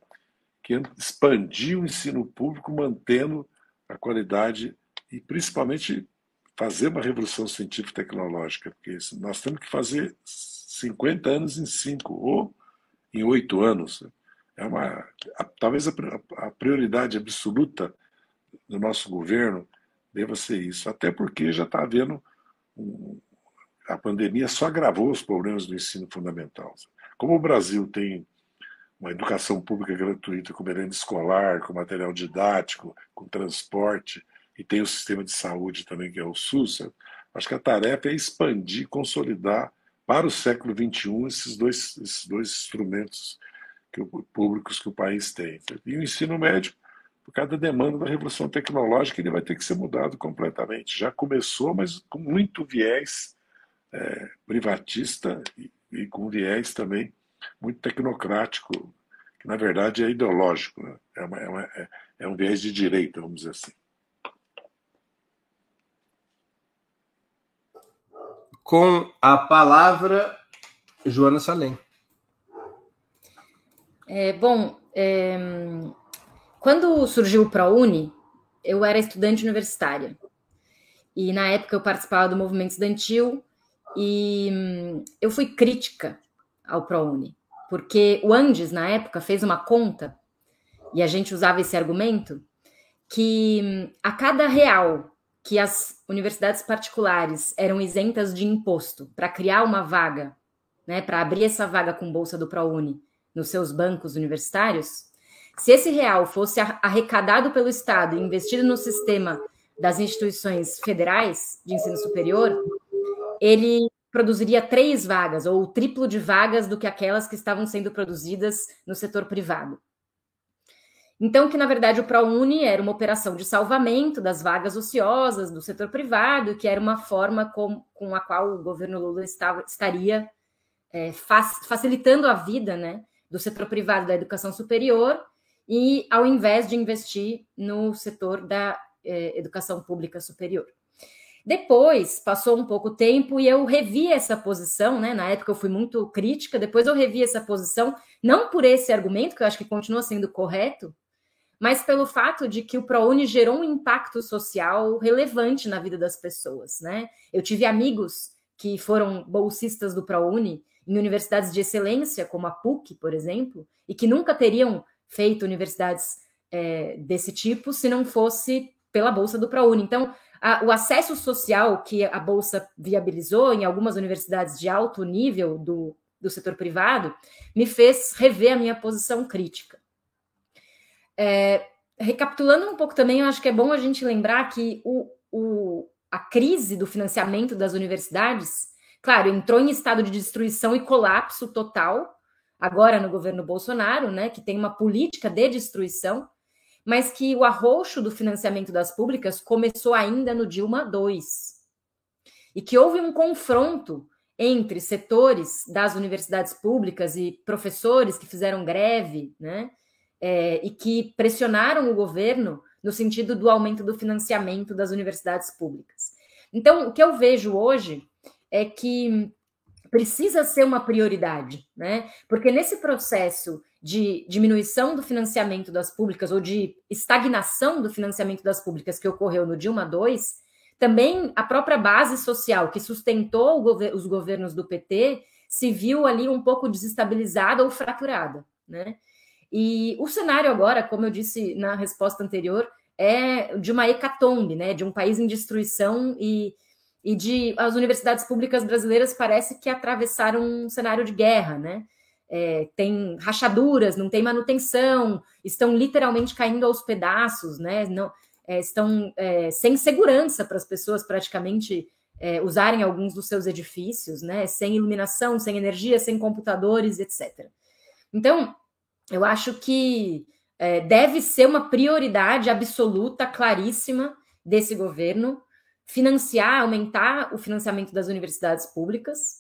que expandir o ensino público mantendo a qualidade e principalmente fazer uma revolução científica e tecnológica, porque nós temos que fazer 50 anos em 5 ou em 8 anos. É uma, a, talvez a, a prioridade absoluta do nosso governo deva ser isso, até porque já está havendo um, a pandemia só agravou os problemas do ensino fundamental. Como o Brasil tem uma educação pública gratuita com merenda escolar, com material didático, com transporte, e tem o sistema de saúde também, que é o SUS, acho que a tarefa é expandir, consolidar para o século XXI esses dois, esses dois instrumentos que, públicos que o país tem. E o ensino médio, por causa da demanda da revolução tecnológica, ele vai ter que ser mudado completamente. Já começou, mas com muito viés é, privatista e, e, com viés também muito tecnocrático, que na verdade é ideológico, né? é, uma, é, uma, é, é um viés de direita, vamos dizer assim. Com a palavra, Joana Salem. É, bom, é, quando surgiu o ProUni, eu era estudante universitária. E na época eu participava do movimento estudantil e hum, eu fui crítica ao ProUni, porque o Andes, na época, fez uma conta, e a gente usava esse argumento, que hum, a cada real que as universidades particulares eram isentas de imposto para criar uma vaga, né, para abrir essa vaga com bolsa do ProUni nos seus bancos universitários, se esse real fosse arrecadado pelo Estado e investido no sistema das instituições federais de ensino superior, ele produziria três vagas, ou o triplo de vagas do que aquelas que estavam sendo produzidas no setor privado. Então, que na verdade o ProUni era uma operação de salvamento das vagas ociosas do setor privado, que era uma forma com, com a qual o governo Lula estava, estaria é, facilitando a vida né, do setor privado da educação superior, e ao invés de investir no setor da é, educação pública superior. Depois, passou um pouco tempo e eu revi essa posição, né? Na época eu fui muito crítica, depois eu revi essa posição, não por esse argumento, que eu acho que continua sendo correto, mas pelo fato de que o ProUni gerou um impacto social relevante na vida das pessoas, né? Eu tive amigos que foram bolsistas do ProUni em universidades de excelência, como a PUC, por exemplo, e que nunca teriam feito universidades é, desse tipo se não fosse pela bolsa do ProUni. Então, a, o acesso social que a bolsa viabilizou em algumas universidades de alto nível do, do setor privado me fez rever a minha posição crítica. É, recapitulando um pouco também, eu acho que é bom a gente lembrar que o, o, a crise do financiamento das universidades, claro, entrou em estado de destruição e colapso total, agora no governo Bolsonaro, né, que tem uma política de destruição, mas que o arroxo do financiamento das públicas começou ainda no Dilma II. E que houve um confronto entre setores das universidades públicas e professores que fizeram greve, né? é, e que pressionaram o governo no sentido do aumento do financiamento das universidades públicas. Então, o que eu vejo hoje é que precisa ser uma prioridade, né? Porque nesse processo de diminuição do financiamento das públicas ou de estagnação do financiamento das públicas que ocorreu no Dilma II, também a própria base social que sustentou gover os governos do PT se viu ali um pouco desestabilizada ou fraturada, né? E o cenário agora, como eu disse na resposta anterior, é de uma hecatombe, né? De um país em destruição e, e de as universidades públicas brasileiras parece que atravessaram um cenário de guerra, né? É, tem rachaduras, não tem manutenção, estão literalmente caindo aos pedaços, né? Não, é, estão é, sem segurança para as pessoas praticamente é, usarem alguns dos seus edifícios, né? Sem iluminação, sem energia, sem computadores, etc. Então, eu acho que é, deve ser uma prioridade absoluta, claríssima, desse governo financiar, aumentar o financiamento das universidades públicas,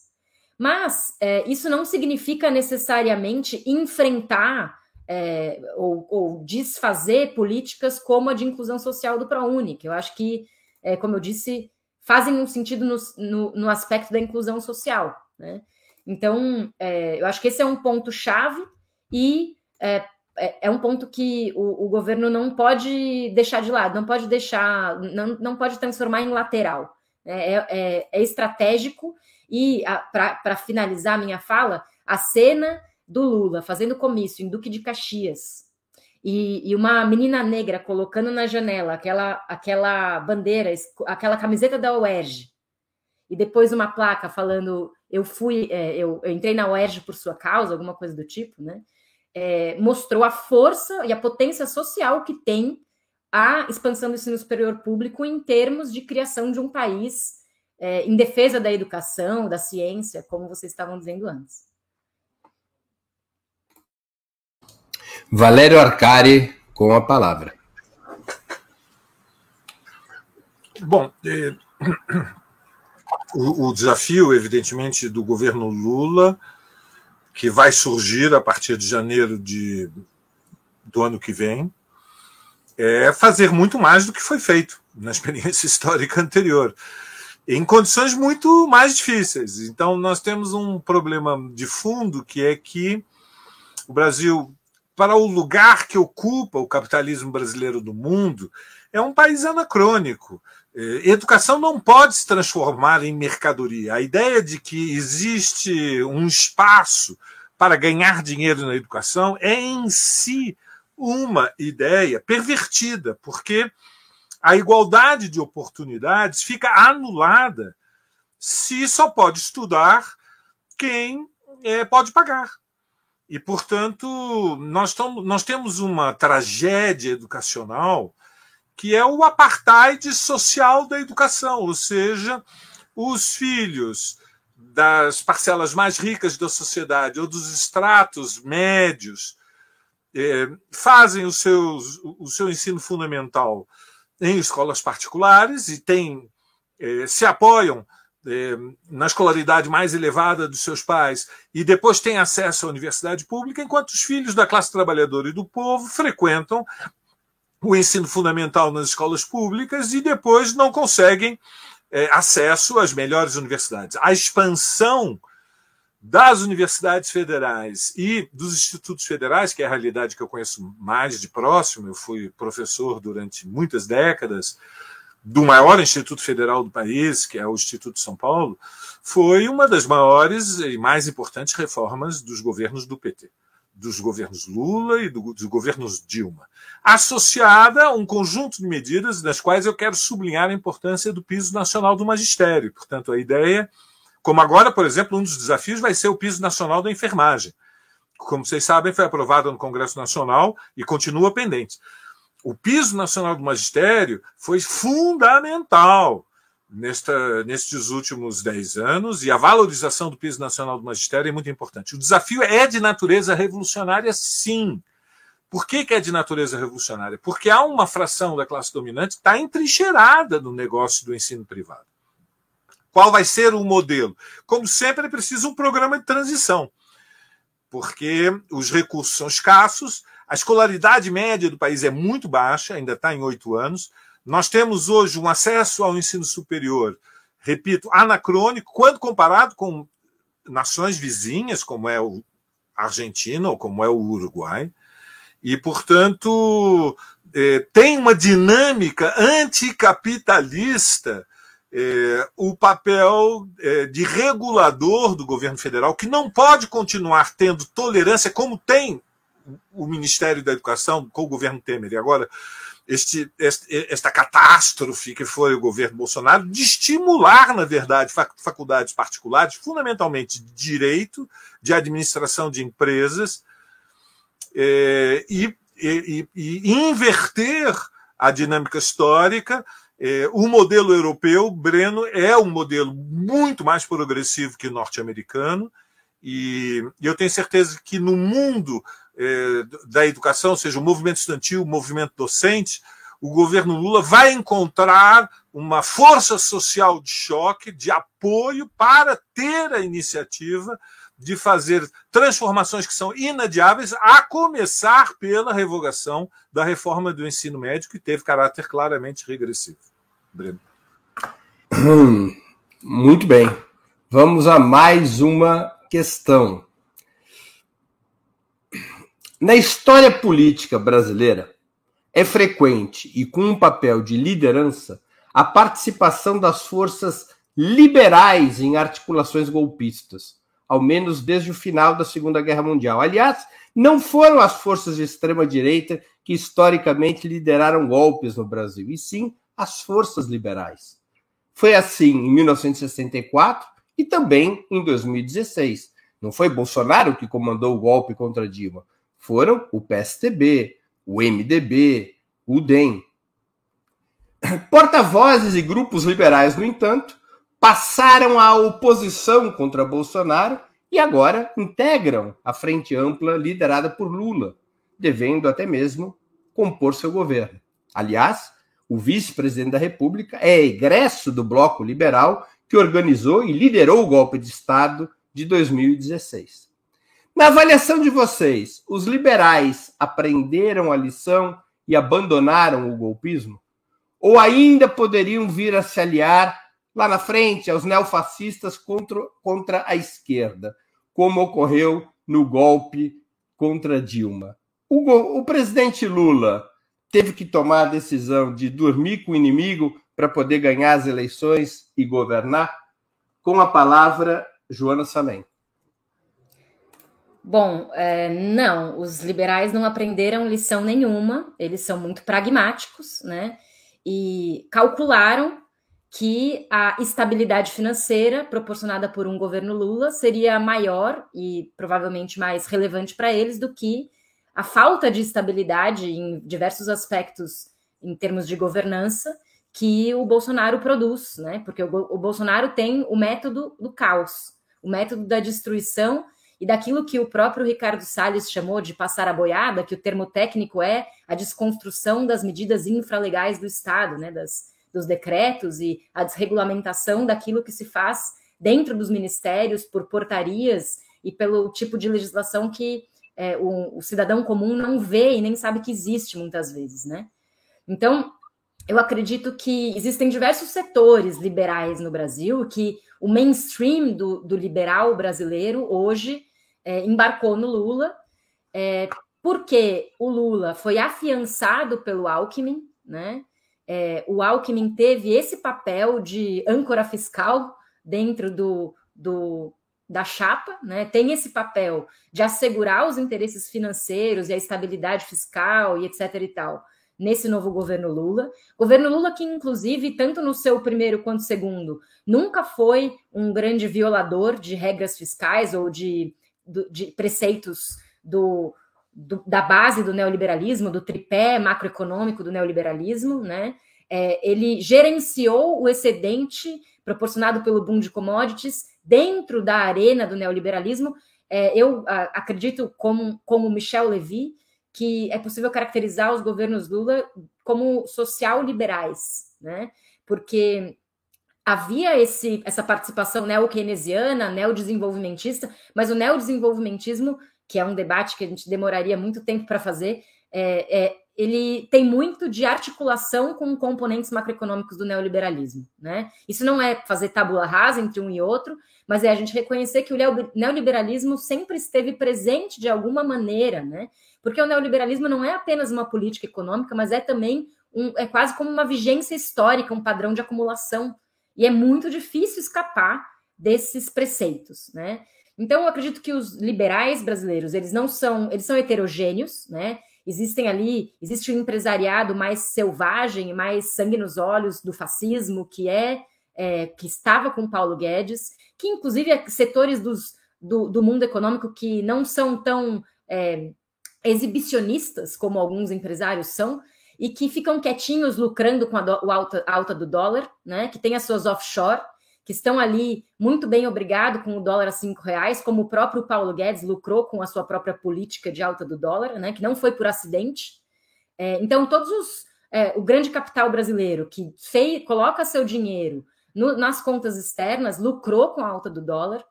mas é, isso não significa necessariamente enfrentar é, ou, ou, desfazer políticas como a de inclusão social do ProUni, que eu acho que, é, como eu disse, fazem um sentido no, no, no aspecto da inclusão social. Né? Então, é, eu acho que esse é um ponto-chave e é, é, um ponto que o, o, governo não pode deixar de lado, não pode deixar, não, não pode transformar em lateral. Né? É, é, é estratégico e, para finalizar minha fala, a cena do Lula fazendo comício em Duque de Caxias e, e, uma menina negra colocando na janela aquela, aquela bandeira, aquela camiseta da UERJ, e depois uma placa falando eu fui, é, eu, eu, entrei na UERJ por sua causa, alguma coisa do tipo, né? É, mostrou a força e a potência social que tem a expansão do ensino superior público em termos de criação de um país é, em defesa da educação, da ciência, como vocês estavam dizendo antes. Valério Arcari, com a palavra. Bom, é, o, o desafio, evidentemente, do governo Lula que vai surgir a partir de janeiro de, do ano que vem, é fazer muito mais do que foi feito na experiência histórica anterior, em condições muito mais difíceis. Então, nós temos um problema de fundo que é que o Brasil, para o lugar que ocupa o capitalismo brasileiro do mundo, é um país anacrônico. É, educação não pode se transformar em mercadoria. A ideia de que existe um espaço para ganhar dinheiro na educação é em si uma ideia pervertida, porque a igualdade de oportunidades fica anulada se só pode estudar quem é, pode pagar. E, portanto, nós, tamo, nós temos uma tragédia educacional que é o apartheid social da educação, ou seja, os filhos das parcelas mais ricas da sociedade ou dos estratos médios é, fazem o, seus, o seu ensino fundamental em escolas particulares e tem, é, se apoiam é, na escolaridade mais elevada dos seus pais e depois têm acesso à universidade pública, enquanto os filhos da classe trabalhadora e do povo frequentam o ensino fundamental nas escolas públicas e depois não conseguem é, acesso às melhores universidades. A expansão das universidades federais e dos institutos federais, que é a realidade que eu conheço mais de próximo, eu fui professor durante muitas décadas do maior instituto federal do país, que é o Instituto de São Paulo, foi uma das maiores e mais importantes reformas dos governos do PT dos governos Lula e do, dos governos Dilma, associada a um conjunto de medidas das quais eu quero sublinhar a importância do piso nacional do magistério. Portanto, a ideia, como agora, por exemplo, um dos desafios vai ser o piso nacional da enfermagem. Como vocês sabem, foi aprovado no Congresso Nacional e continua pendente. O piso nacional do magistério foi fundamental nesta, nestes últimos 10 anos, e a valorização do piso nacional do magistério é muito importante. O desafio é de natureza revolucionária, sim. Por que, que é de natureza revolucionária? Porque há uma fração da classe dominante que está entrincheirada no negócio do ensino privado. Qual vai ser o modelo? Como sempre, é preciso um programa de transição, porque os recursos são escassos, a escolaridade média do país é muito baixa, ainda está em oito anos, nós temos hoje um acesso ao ensino superior, repito, anacrônico, quando comparado com nações vizinhas, como é o Argentina ou como é o Uruguai, e, portanto, é, tem uma dinâmica anticapitalista é, o papel é, de regulador do governo federal, que não pode continuar tendo tolerância, como tem o Ministério da Educação com o governo Temer. E agora este, este, esta catástrofe que foi o governo Bolsonaro, de estimular, na verdade, faculdades particulares, fundamentalmente de direito, de administração de empresas, é, e, e, e, inverter a dinâmica histórica. É, o modelo europeu, Breno, é um modelo muito mais progressivo que o norte-americano, e, eu tenho certeza que no mundo da educação, seja o movimento estudantil, o movimento docente, o governo Lula vai encontrar uma força social de choque, de apoio, para ter a iniciativa de fazer transformações que são inadiáveis, a começar pela revogação da reforma do ensino médio, que teve caráter claramente regressivo. Breno. Muito bem. Vamos a mais uma questão. Na história política brasileira, é frequente e com um papel de liderança a participação das forças liberais em articulações golpistas, ao menos desde o final da Segunda Guerra Mundial. Aliás, não foram as forças de extrema-direita que historicamente lideraram golpes no Brasil, e sim as forças liberais. Foi assim em 1964 e também em 2016. Não foi Bolsonaro que comandou o golpe contra Dilma, foram o PSTB, o MDB, o DEM. Porta-vozes e grupos liberais, no entanto, passaram à oposição contra Bolsonaro e agora integram a frente ampla liderada por Lula, devendo até mesmo compor seu governo. Aliás, o vice-presidente da República é egresso do bloco liberal que organizou e liderou o golpe de Estado de 2016. Na avaliação de vocês, os liberais aprenderam a lição e abandonaram o golpismo? Ou ainda poderiam vir a se aliar lá na frente aos neofascistas contra, contra a esquerda, como ocorreu no golpe contra Dilma? O, o presidente Lula teve que tomar a decisão de dormir com o inimigo para poder ganhar as eleições e governar? Com a palavra, Joana Salem. Bom, é, não, os liberais não aprenderam lição nenhuma, eles são muito pragmáticos, né? E calcularam que a estabilidade financeira proporcionada por um governo Lula seria maior e provavelmente mais relevante para eles do que a falta de estabilidade em diversos aspectos em termos de governança que o Bolsonaro produz, né? Porque o, o Bolsonaro tem o método do caos, o método da destruição e daquilo que o próprio Ricardo Salles chamou de passar a boiada, que o termo técnico é a desconstrução das medidas infralegais do Estado, né, das, dos decretos e a desregulamentação daquilo que se faz dentro dos ministérios por portarias e pelo tipo de legislação que é, o, o, cidadão comum não vê e nem sabe que existe muitas vezes, né? Então, eu acredito que existem diversos setores liberais no Brasil que o mainstream do, do liberal brasileiro hoje é, embarcou no Lula, é, porque o Lula foi afiançado pelo Alckmin, né? É, o Alckmin teve esse papel de âncora fiscal dentro do, do, da chapa, né? Tem esse papel de assegurar os interesses financeiros e a estabilidade fiscal e etc e tal nesse novo governo Lula. Governo Lula que, inclusive, tanto no seu primeiro quanto segundo, nunca foi um grande violador de regras fiscais ou de, de preceitos do, do, da base do neoliberalismo, do tripé macroeconômico do neoliberalismo, né? É, ele gerenciou o excedente proporcionado pelo boom de commodities dentro da arena do neoliberalismo. É, eu a, acredito, como, como Michel Levy, que é possível caracterizar os governos Lula como social-liberais, né? Porque havia esse, essa participação neo-keynesiana, neo-desenvolvimentista, mas o neodesenvolvimentismo, que é um debate que a gente demoraria muito tempo para fazer, é, é, ele tem muito de articulação com componentes macroeconômicos do neoliberalismo. Né? Isso não é fazer tabula rasa entre um e outro, mas é a gente reconhecer que o neoliberalismo sempre esteve presente de alguma maneira, né? Porque o neoliberalismo não é apenas uma política econômica, mas é também um, é quase como uma vigência histórica, um padrão de acumulação. E é muito difícil escapar desses preceitos, né? Então, eu acredito que os liberais brasileiros, eles não são, eles são heterogêneos, né? Existem ali, existe um empresariado mais selvagem, mais sangue nos olhos do fascismo, que é, é que estava com Paulo Guedes, que inclusive é setores dos, do, do mundo econômico que não são tão é, exibicionistas, como alguns empresários são, e que ficam quietinhos lucrando com a, do, a alta, a alta do dólar, né? Que tem as suas offshore, que estão ali muito bem obrigado com o dólar a cinco reais, como o próprio Paulo Guedes lucrou com a sua própria política de alta do dólar, né? Que não foi por acidente. É, então, todos os é, o grande capital brasileiro que fei, coloca seu dinheiro no, nas contas externas lucrou com a alta do dólar.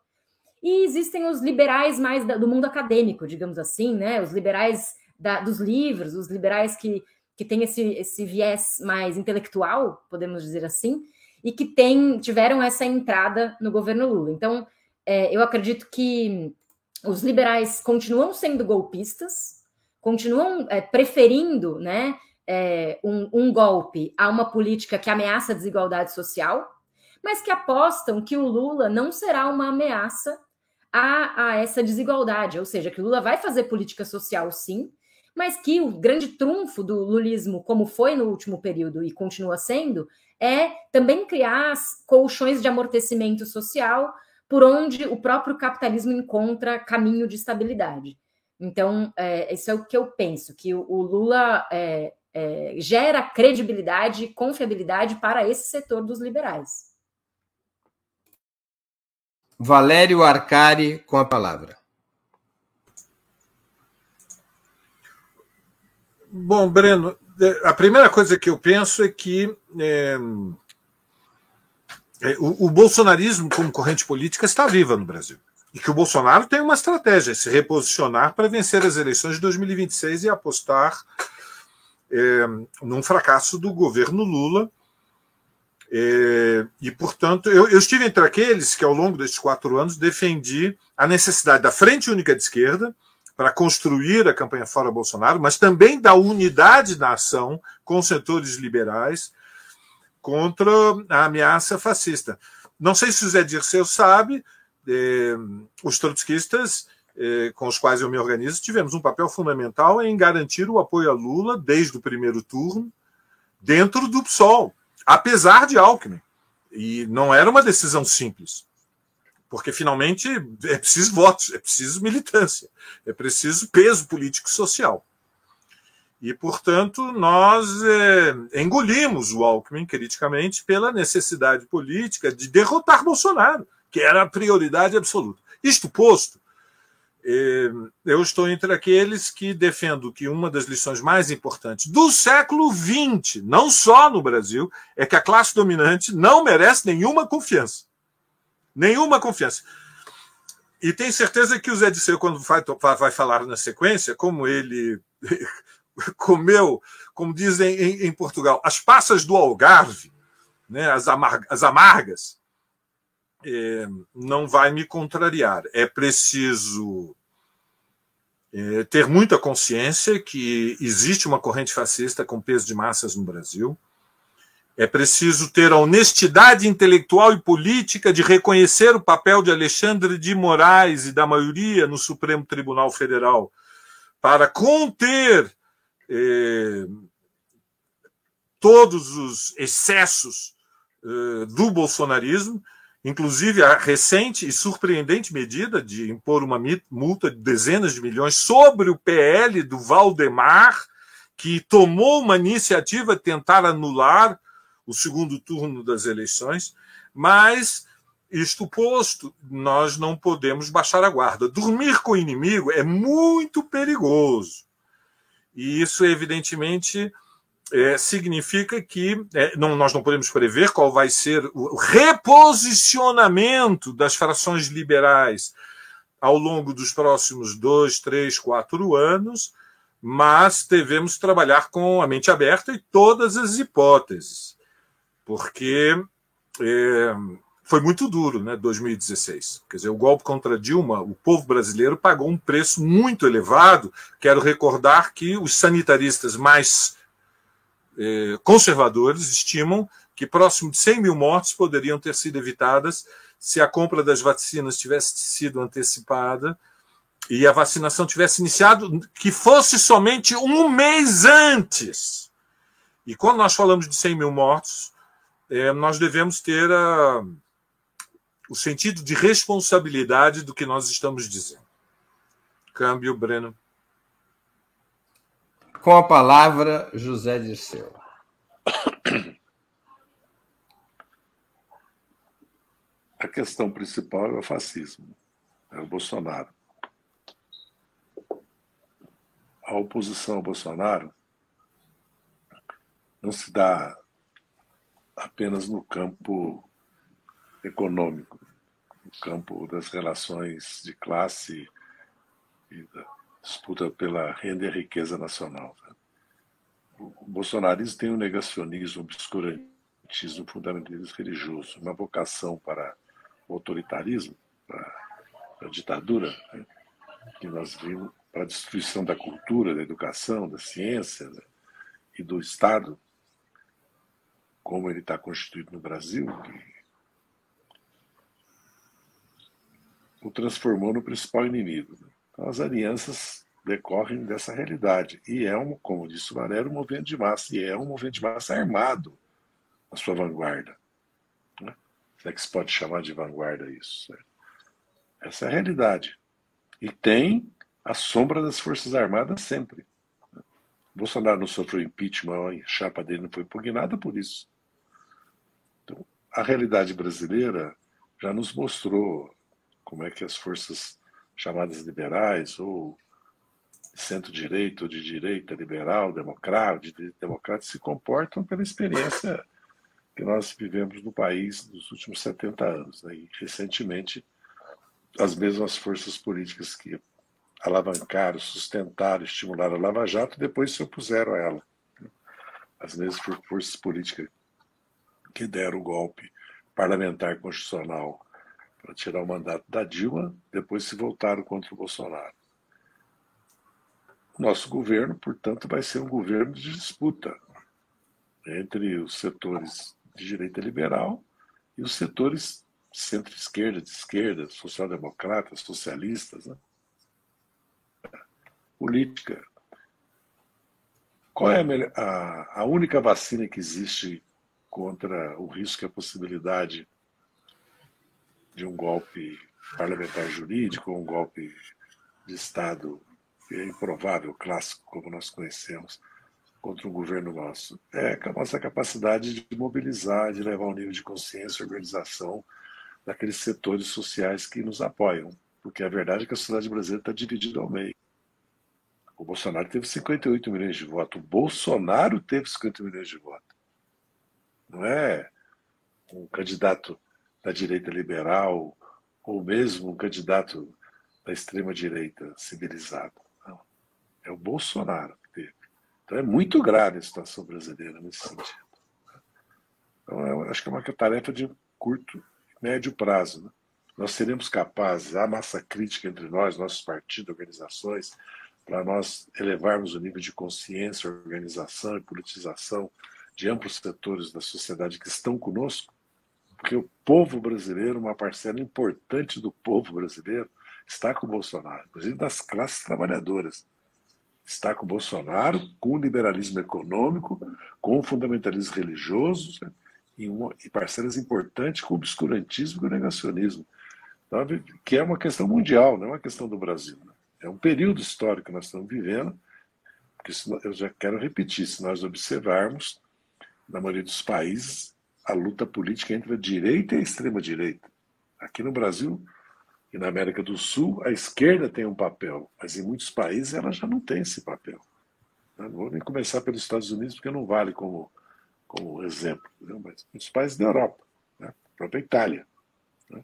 E existem os liberais mais da, do mundo acadêmico, digamos assim, né? Os liberais da, dos livros, os liberais que, que têm esse, esse viés mais intelectual, podemos dizer assim, e que tem, tiveram essa entrada no governo Lula. Então, é, eu acredito que os liberais continuam sendo golpistas, continuam é, preferindo né, é, um, um golpe a uma política que ameaça a desigualdade social, mas que apostam que o Lula não será uma ameaça a, a essa desigualdade, ou seja, que Lula vai fazer política social sim, mas que o grande trunfo do lulismo, como foi no último período e continua sendo, é também criar colchões de amortecimento social por onde o próprio capitalismo encontra caminho de estabilidade. Então, é, isso é o que eu penso, que o, o Lula é, é, gera credibilidade e confiabilidade para esse setor dos liberais. Valério Arcari com a palavra. Bom, Breno, a primeira coisa que eu penso é que é, é, o, o, bolsonarismo como corrente política está viva no Brasil. E que o Bolsonaro tem uma estratégia, se reposicionar para vencer as eleições de 2026 e apostar é, num fracasso do governo Lula é, e, portanto, eu, eu, estive entre aqueles que, ao longo desses quatro anos, defendi a necessidade da Frente Única de Esquerda para construir a campanha fora Bolsonaro, mas também da unidade da ação com setores liberais contra a ameaça fascista. Não sei se o Zé Dirceu sabe, é, os trotskistas é, com os quais eu me organizo tivemos um papel fundamental em garantir o apoio a Lula desde o primeiro turno dentro do PSOL apesar de Alckmin. E não era uma decisão simples, porque finalmente é preciso votos, é preciso militância, é preciso peso político social. E, portanto, nós é, engolimos o Alckmin criticamente pela necessidade política de derrotar Bolsonaro, que era a prioridade absoluta. Isto posto, é, eu estou entre aqueles que defendo que uma das lições mais importantes do século XX, não só no Brasil, é que a classe dominante não merece nenhuma confiança. Nenhuma confiança. E tenho certeza que o Zé Disseu, quando vai, vai falar na sequência, como ele comeu, como dizem em, em Portugal, as passas do Algarve, né, as, amar as amargas, é, não vai me contrariar. É preciso é, ter muita consciência que existe uma corrente fascista com peso de massas no Brasil. É preciso ter a honestidade intelectual e política de reconhecer o papel de Alexandre de Moraes e da maioria no Supremo Tribunal Federal para conter eh, todos os excessos eh, do bolsonarismo, inclusive a recente e surpreendente medida de impor uma multa de dezenas de milhões sobre o PL do Valdemar, que tomou uma iniciativa de tentar anular o segundo turno das eleições, mas isto posto, nós não podemos baixar a guarda. Dormir com o inimigo é muito perigoso. E isso, evidentemente, é, significa que é, não, nós não podemos prever qual vai ser o reposicionamento das frações liberais ao longo dos próximos dois, três, quatro anos, mas devemos trabalhar com a mente aberta e todas as hipóteses porque é, foi muito duro, né, 2016. Quer dizer, o golpe contra Dilma, o povo brasileiro pagou um preço muito elevado. Quero recordar que os sanitaristas mais é, conservadores estimam que próximo de 100 mil mortes poderiam ter sido evitadas se a compra das vacinas tivesse sido antecipada e a vacinação tivesse iniciado, que fosse somente um mês antes. E quando nós falamos de 100 mil mortos, é, nós devemos ter a, o sentido de responsabilidade do que nós estamos dizendo. Câmbio, Breno. Com a palavra, José Dirceu. A questão principal é o fascismo, é o Bolsonaro. A oposição ao Bolsonaro não se dá apenas no campo econômico, no campo das relações de classe e da disputa pela renda e riqueza nacional. Né? O bolsonarismo tem um negacionismo, um obscurantismo, um fundamentalismo religioso, uma vocação para o autoritarismo, para a ditadura, né? que nós vimos, para a destruição da cultura, da educação, da ciência né? e do Estado, como ele está constituído no Brasil, o transformou no principal inimigo. Então, as alianças decorrem dessa realidade. E é, um, como disse o Valério, um movimento de massa. E é um movimento de massa armado na sua vanguarda. Né? Se é que se pode chamar de vanguarda isso. Certo? Essa é a realidade. E tem a sombra das Forças Armadas sempre. Bolsonaro não sofreu impeachment, a chapa dele não foi impugnada por isso a realidade brasileira já nos mostrou como é que as forças chamadas liberais ou centro-direita ou de direita liberal, democrata, de democrata se comportam pela experiência que nós vivemos no país nos últimos 70 anos. Né? E, recentemente, as mesmas forças políticas que alavancaram, sustentaram, estimularam a Lava Jato, depois se opuseram a ela. As mesmas forças políticas que deram o golpe parlamentar constitucional para tirar o mandato da Dilma, depois se voltaram contra o Bolsonaro. Nosso governo, portanto, vai ser um governo de disputa entre os setores de direita liberal e os setores centro-esquerda, de esquerda, social-democratas, socialistas. Né? Política. Qual é a, a, a única vacina que existe contra o risco e a possibilidade de um golpe parlamentar jurídico, um golpe de Estado é improvável, clássico, como nós conhecemos, contra um governo nosso. É a nossa capacidade de mobilizar, de levar um nível de consciência e organização daqueles setores sociais que nos apoiam. Porque a verdade é que a sociedade brasileira está dividida ao meio. O Bolsonaro teve 58 milhões de votos. O Bolsonaro teve 50 milhões de votos não é um candidato da direita liberal ou mesmo um candidato da extrema direita civilizado. Não. É o Bolsonaro que teve. Então é muito grave a situação brasileira nesse sentido. Então, eu acho que é uma tarefa de curto e médio prazo. Né? Nós seremos capazes, a massa crítica entre nós, nossos partidos, organizações, para nós elevarmos o nível de consciência, organização e politização de amplos setores da sociedade que estão conosco, porque o povo brasileiro, uma parcela importante do povo brasileiro, está com o Bolsonaro, inclusive das classes trabalhadoras. Está com o Bolsonaro, com o liberalismo econômico, com o fundamentalismo religioso né, e, uma, e parcelas importantes com o obscurantismo e o negacionismo. Então, que é uma questão mundial, não é uma questão do Brasil. Né? É um período histórico que nós estamos vivendo, porque eu já quero repetir, se nós observarmos, na maioria dos países, a luta política entre a direita e a extrema-direita. Aqui no Brasil e na América do Sul, a esquerda tem um papel, mas em muitos países ela já não tem esse papel. Não vou nem começar pelos Estados Unidos, porque não vale como, como exemplo, mas muitos países da Europa, né? a própria Itália, né?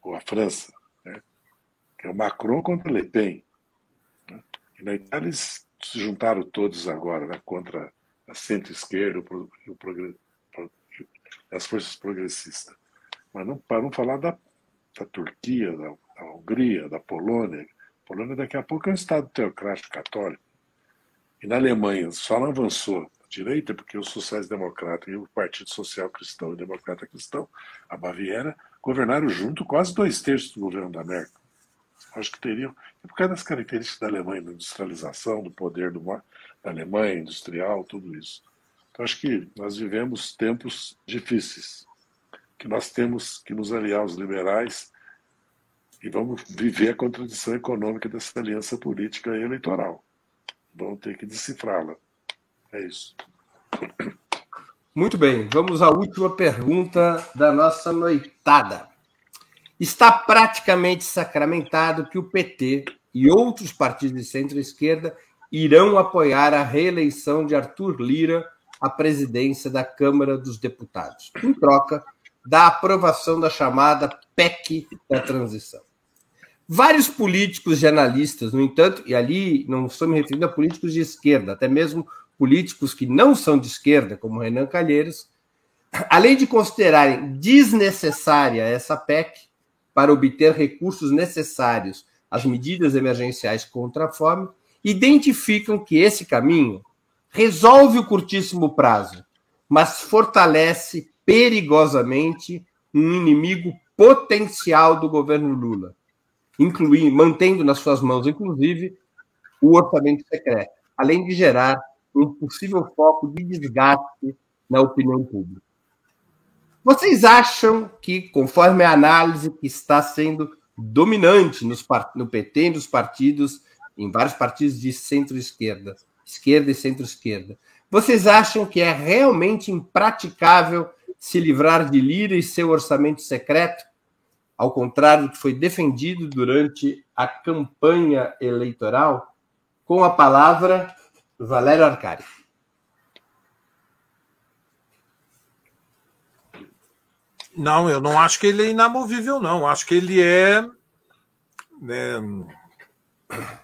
ou a França, né? que é o Macron contra Le Pen. Né? E na Itália eles se juntaram todos agora né? contra a centro-esquerda as forças progressistas. Mas não, para não falar da, da Turquia, da, da Hungria, da Polônia. A Polônia daqui a pouco é um Estado teocrático católico. E na Alemanha só não avançou a direita porque os sociais-democratas e o Partido Social Cristão e Democrata Cristão, a Baviera, governaram junto quase dois terços do governo da Merkel. Acho que teriam, é por causa das características da Alemanha, da industrialização, do poder do, da Alemanha industrial, tudo isso. Então, acho que nós vivemos tempos difíceis, que nós temos que nos aliar aos liberais e vamos viver a contradição econômica dessa aliança política e eleitoral. Vamos ter que decifrá-la. É isso. Muito bem, vamos à última pergunta da nossa noitada. Está praticamente sacramentado que o PT e outros partidos de centro-esquerda irão apoiar a reeleição de Arthur Lira à presidência da Câmara dos Deputados, em troca da aprovação da chamada PEC da transição. Vários políticos e analistas, no entanto, e ali não estou me referindo a políticos de esquerda, até mesmo políticos que não são de esquerda, como Renan Calheiros, além de considerarem desnecessária essa PEC para obter recursos necessários às medidas emergenciais contra a fome, identificam que esse caminho resolve o curtíssimo prazo, mas fortalece perigosamente um inimigo potencial do governo Lula, incluindo, mantendo nas suas mãos, inclusive, o orçamento secreto, além de gerar um possível foco de desgaste na opinião pública. Vocês acham que, conforme a análise que está sendo dominante nos, no PT e nos partidos, em vários partidos de centro-esquerda, esquerda e centro-esquerda. Vocês acham que é realmente impraticável se livrar de Lira e seu orçamento secreto? Ao contrário do que foi defendido durante a campanha eleitoral? Com a palavra, Valério Arcari. Não, eu não acho que ele é inamovível, não. Acho que ele é, é,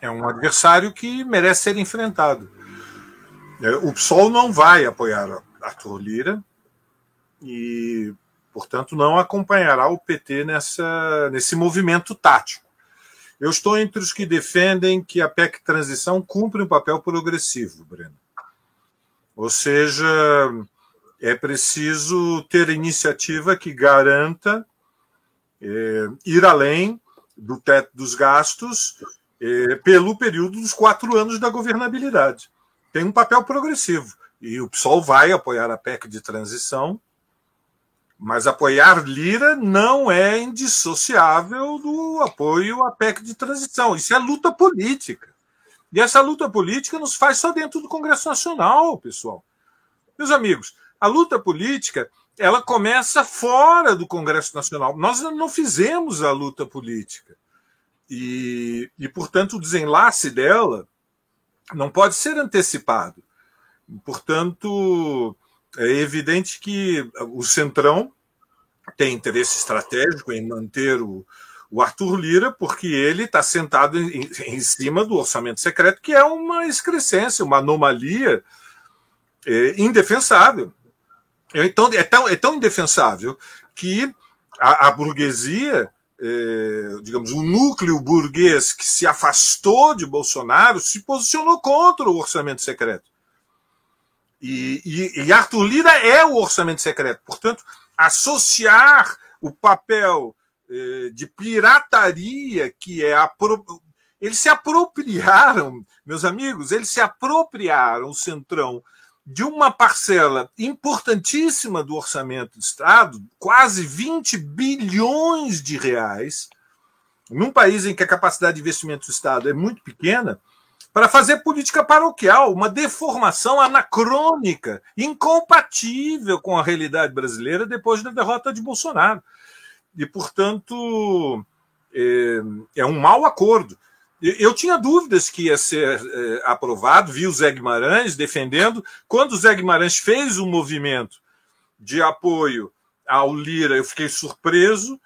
é um adversário que merece ser enfrentado. É, o PSOL não vai apoiar Arthur Lira e, portanto, não acompanhará o PT nessa, nesse movimento tático. Eu estou entre os que defendem que a PEC transição cumpre um papel progressivo, Breno. Ou seja, é preciso ter iniciativa que garanta é, ir além do teto dos gastos é, pelo período dos quatro anos da governabilidade tem um papel progressivo. E o PSOL vai apoiar a PEC de transição, mas apoiar Lira não é indissociável do apoio à PEC de transição. Isso é luta política. E essa luta política nos faz só dentro do Congresso Nacional, pessoal. Meus amigos, a luta política ela começa fora do Congresso Nacional. Nós não fizemos a luta política. E, e portanto, o desenlace dela não pode ser antecipado. Portanto, é evidente que o Centrão tem interesse estratégico em manter o, o Arthur Lira, porque ele está sentado em, em, cima do orçamento secreto, que é uma excrescência, uma anomalia é, indefensável. Então, é tão, é tão indefensável que a, a burguesia, é, digamos, o núcleo burguês que se afastou de Bolsonaro se posicionou contra o orçamento secreto. E, e, e Arthur Lira é o orçamento secreto. Portanto, associar o papel eh, de pirataria que é a. Eles se apropriaram, meus amigos, eles se apropriaram, o Centrão, de uma parcela importantíssima do orçamento do Estado, quase 20 bilhões de reais, num país em que a capacidade de investimento do Estado é muito pequena, para fazer política paroquial, uma deformação anacrônica, incompatível com a realidade brasileira depois da derrota de Bolsonaro. E, portanto, é, é um mau acordo. Eu tinha dúvidas que ia ser é, aprovado, vi o Zé Guimarães defendendo. Quando o Zé Guimarães fez um movimento de apoio ao Lira, eu fiquei surpreso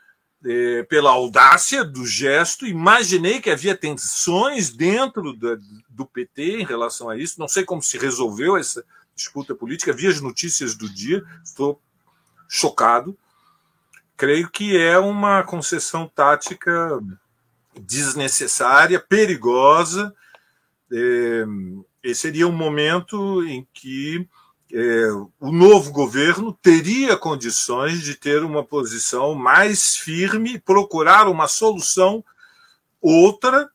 é, pela audácia do gesto. Imaginei que havia tensões dentro do, do PT em relação a isso. Não sei como se resolveu essa disputa política. Vi as notícias do dia, estou chocado. Creio que é uma concessão tática desnecessária, perigosa. É, esse seria um momento em que é, o novo governo teria condições de ter uma posição mais firme, procurar uma solução outra,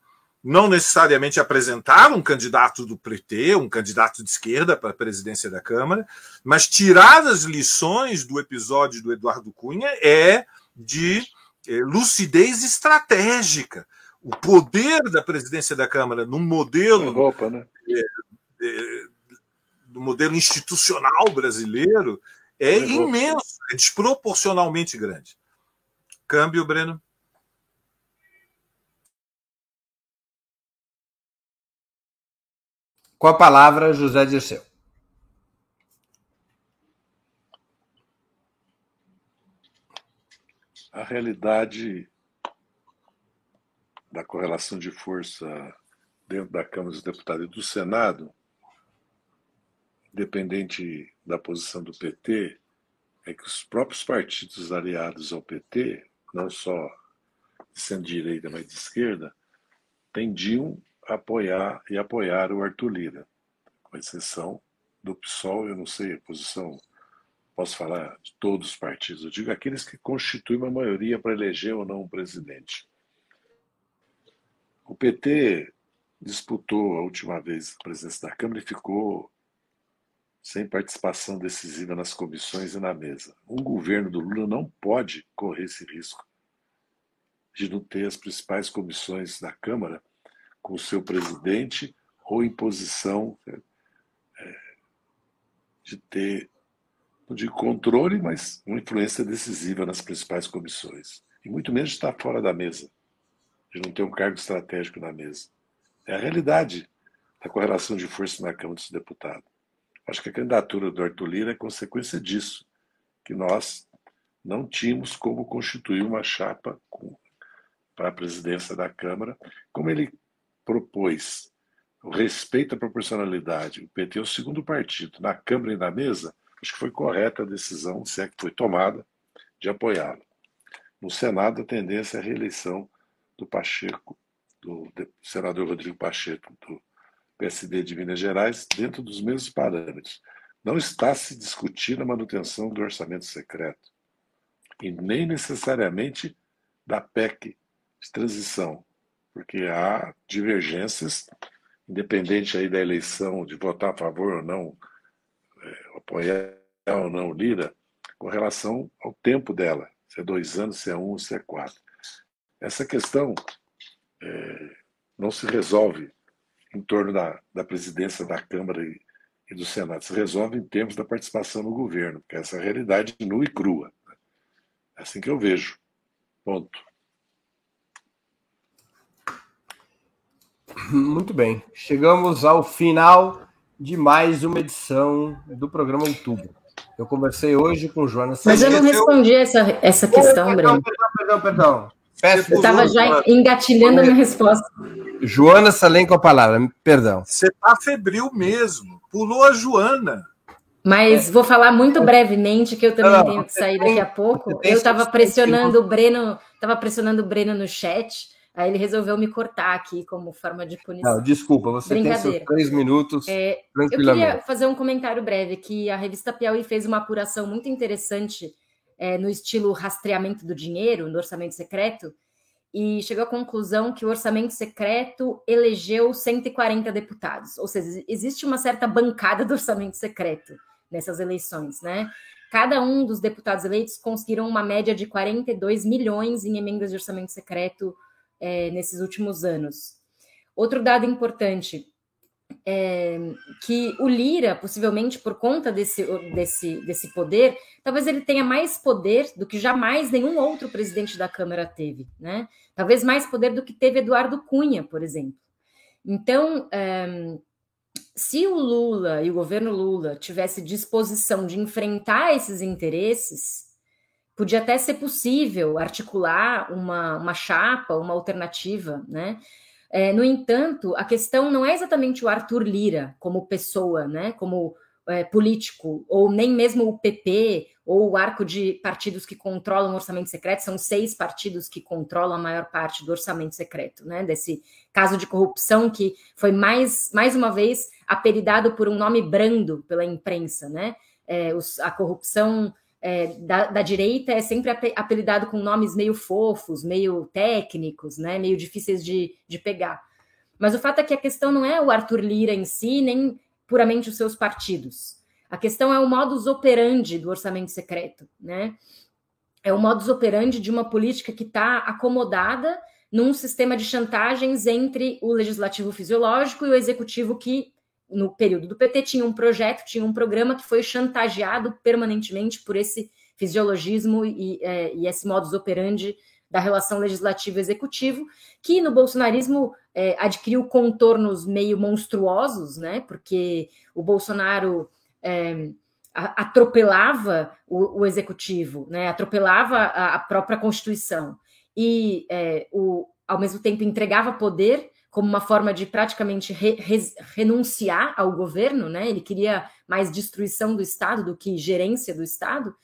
não necessariamente apresentar um candidato do PT, um candidato de esquerda para a presidência da Câmara, mas tirar as lições do episódio do Eduardo Cunha é de lucidez estratégica. O poder da presidência da Câmara num modelo. Roupa, né? É, é, do modelo institucional brasileiro é imenso, é desproporcionalmente grande. Câmbio, Breno? Com a palavra, José Dirceu. A realidade da correlação de força dentro da Câmara dos Deputados e do Senado independente da posição do PT, é que os próprios partidos aliados ao PT, não só de centro-direita, mas de esquerda, tendiam a apoiar e apoiar o Arthur Lira, com exceção do PSOL, eu não sei a posição, posso falar de todos os partidos, eu digo aqueles que constituem uma maioria para eleger ou não um presidente. O PT disputou a última vez a presidência da Câmara e ficou sem participação decisiva nas comissões e na mesa. Um governo do Lula não pode correr esse risco de não ter as principais comissões da Câmara com o seu presidente ou em posição é, de ter, digo controle, mas uma influência decisiva nas principais comissões. E muito menos de estar fora da mesa, de não ter um cargo estratégico na mesa. É a realidade da correlação de força na Câmara dos Deputados. Acho que a candidatura do Arthur Lira é consequência disso, que nós não tínhamos como constituir uma chapa para a presidência da Câmara, como ele propôs o respeito à proporcionalidade. O PT é o segundo partido na Câmara e na mesa. Acho que foi correta a decisão, se é que foi tomada, de apoiá-lo. No Senado, a tendência é a reeleição do Pacheco, do senador Rodrigo Pacheco, do PSD de Minas Gerais dentro dos mesmos parâmetros. Não está se discutindo a manutenção do orçamento secreto e nem necessariamente da PEC de transição, porque há divergências, independente aí da eleição, de votar a favor ou não, apoiar ou não Lira, com relação ao tempo dela, se é dois anos, se é um, se é quatro. Essa questão é, não se resolve em torno da, da presidência da Câmara e, e, do Senado. Se resolve em termos da participação no governo, que é essa realidade nua e crua. Né? É assim que eu vejo. Ponto. Muito bem. Chegamos ao final de mais uma edição do programa Outubro. Eu conversei hoje com o Jonas Mas eu não respondi essa, essa questão, oh, perdão, Breno. Perdão, perdão, perdão. Peço eu estava já engatilhando a minha resposta. Joana Salem com a palavra, perdão. Você está febril mesmo. Pulou a Joana. Mas é. vou falar muito brevemente, que eu também não, tenho que sair daqui a pouco. Eu estava pressionando o Breno, estava pressionando o Breno no chat, aí ele resolveu me cortar aqui como forma de punição. Não, desculpa, você tem seus três minutos. É, eu queria fazer um comentário breve, que a revista Piauí fez uma apuração muito interessante é, no estilo rastreamento do dinheiro, no orçamento secreto, e chegou à conclusão que o orçamento secreto elegeu 140 deputados. Ou seja, existe uma certa bancada do orçamento secreto nessas eleições, né? Cada um dos deputados eleitos conseguiram uma média de 42 milhões em emendas de orçamento secreto é, nesses últimos anos. Outro dado importante é que o Lira, possivelmente por conta desse, desse, desse poder, talvez ele tenha mais poder do que jamais nenhum outro presidente da Câmara teve, né? Talvez mais poder do que teve Eduardo Cunha, por exemplo. Então, é, se o Lula e o governo Lula tivesse disposição de enfrentar esses interesses, podia até ser possível articular uma, uma chapa, uma alternativa, né? É, no entanto, a questão não é exatamente o Arthur Lira como pessoa, né? Como é, político, ou nem mesmo o PP, ou o arco de partidos que controlam o orçamento secreto, são seis partidos que controlam a maior parte do orçamento secreto, né? Desse caso de corrupção que foi mais, mais uma vez apelidado por um nome brando pela imprensa, né? É, os, a corrupção é, da, da, direita é sempre apelidado com nomes meio fofos, meio técnicos, né? Meio difíceis de, de pegar. Mas o fato é que a questão não é o Arthur Lira em si, nem puramente os seus partidos. A questão é o modus operandi do orçamento secreto, né? É o modus operandi de uma política que está acomodada num sistema de chantagens entre o legislativo fisiológico e o executivo que no período do PT tinha um projeto, tinha um programa que foi chantageado permanentemente por esse fisiologismo e, é, e esse modus operandi da relação legislativo-executivo, que no bolsonarismo é, adquiriu contornos meio monstruosos, né? Porque o Bolsonaro é, atropelava o, o, executivo, né? Atropelava a, a própria Constituição e é, o, ao mesmo tempo entregava poder como uma forma de praticamente re, re, renunciar ao governo, né? Ele queria mais destruição do Estado do que gerência do Estado.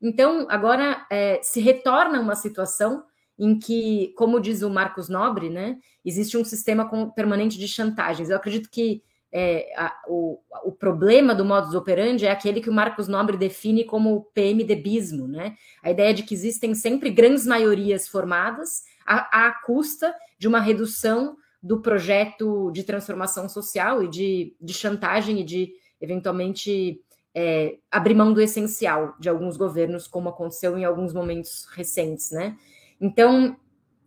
Então, agora é, se retorna uma situação em que, como diz o Marcos Nobre, né, existe um sistema permanente de chantagens. Eu acredito que é, a, o, o, problema do modus operandi é aquele que o Marcos Nobre define como PMDBismo, né? A ideia de que existem sempre grandes maiorias formadas à, à custa de uma redução do projeto de transformação social e de, de chantagem e de, eventualmente, é, abrir mão do essencial de alguns governos, como aconteceu em alguns momentos recentes, né? Então,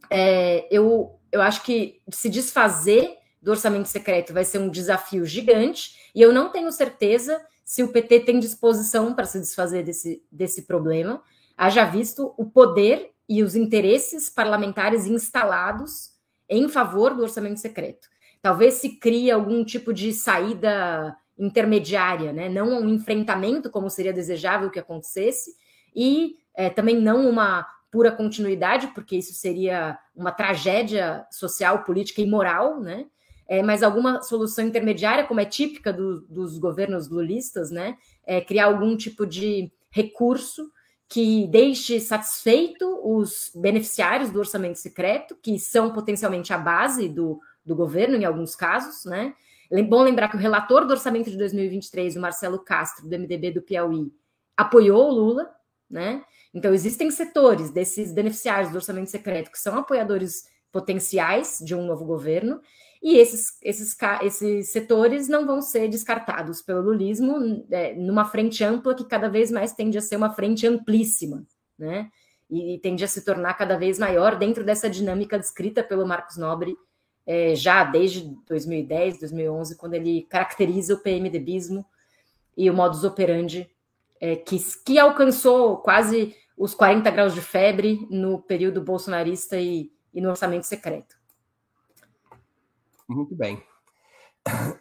é, eu, eu acho que se desfazer do orçamento secreto vai ser um desafio gigante, e eu não tenho certeza se o PT tem disposição para se desfazer desse, desse problema, haja visto o poder e os interesses parlamentares instalados em favor do orçamento secreto. Talvez se crie algum tipo de saída intermediária, né? não um enfrentamento como seria desejável que acontecesse, e é, também não uma pura continuidade, porque isso seria uma tragédia social, política e moral, né? É, mas alguma solução intermediária, como é típica do, dos governos lulistas, né? É criar algum tipo de recurso que deixe satisfeito os beneficiários do orçamento secreto, que são potencialmente a base do, do governo, em alguns casos, né? É bom lembrar que o relator do orçamento de 2023, o Marcelo Castro, do MDB do Piauí, apoiou o Lula, né? Então, existem setores desses beneficiários do orçamento secreto que são apoiadores potenciais de um novo governo, e esses, esses, esses setores não vão ser descartados pelo lulismo é, numa frente ampla que cada vez mais tende a ser uma frente amplíssima, né? E, e tende a se tornar cada vez maior dentro dessa dinâmica descrita pelo Marcos Nobre é, já desde 2010, 2011, quando ele caracteriza o PMDBismo e o modus operandi é, que, que alcançou quase os 40 graus de febre no período bolsonarista e, e no orçamento secreto. Muito bem.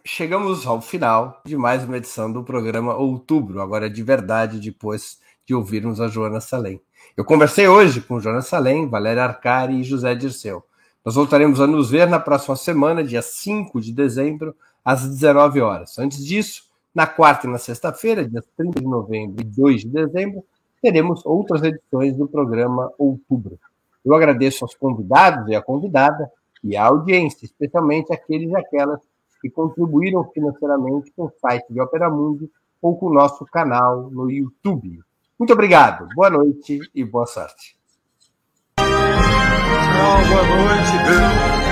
Chegamos ao final de mais uma edição do programa Outubro, agora de verdade, depois de ouvirmos a Joana Salem. Eu conversei hoje com Jonas Salem, Valéria Arcari e José Dirceu. Nós voltaremos a nos ver na próxima semana, dia 5 de dezembro, às 19 horas. Antes disso, na quarta e na sexta-feira, dias 30 de novembro e 2 de dezembro, teremos outras edições do programa Outubro. Eu agradeço aos convidados e à convidada e à audiência, especialmente aqueles e aquelas que contribuíram financeiramente com o site de Opera Mundi ou com o nosso canal no YouTube. Muito obrigado, boa noite e boa sorte. boa noite.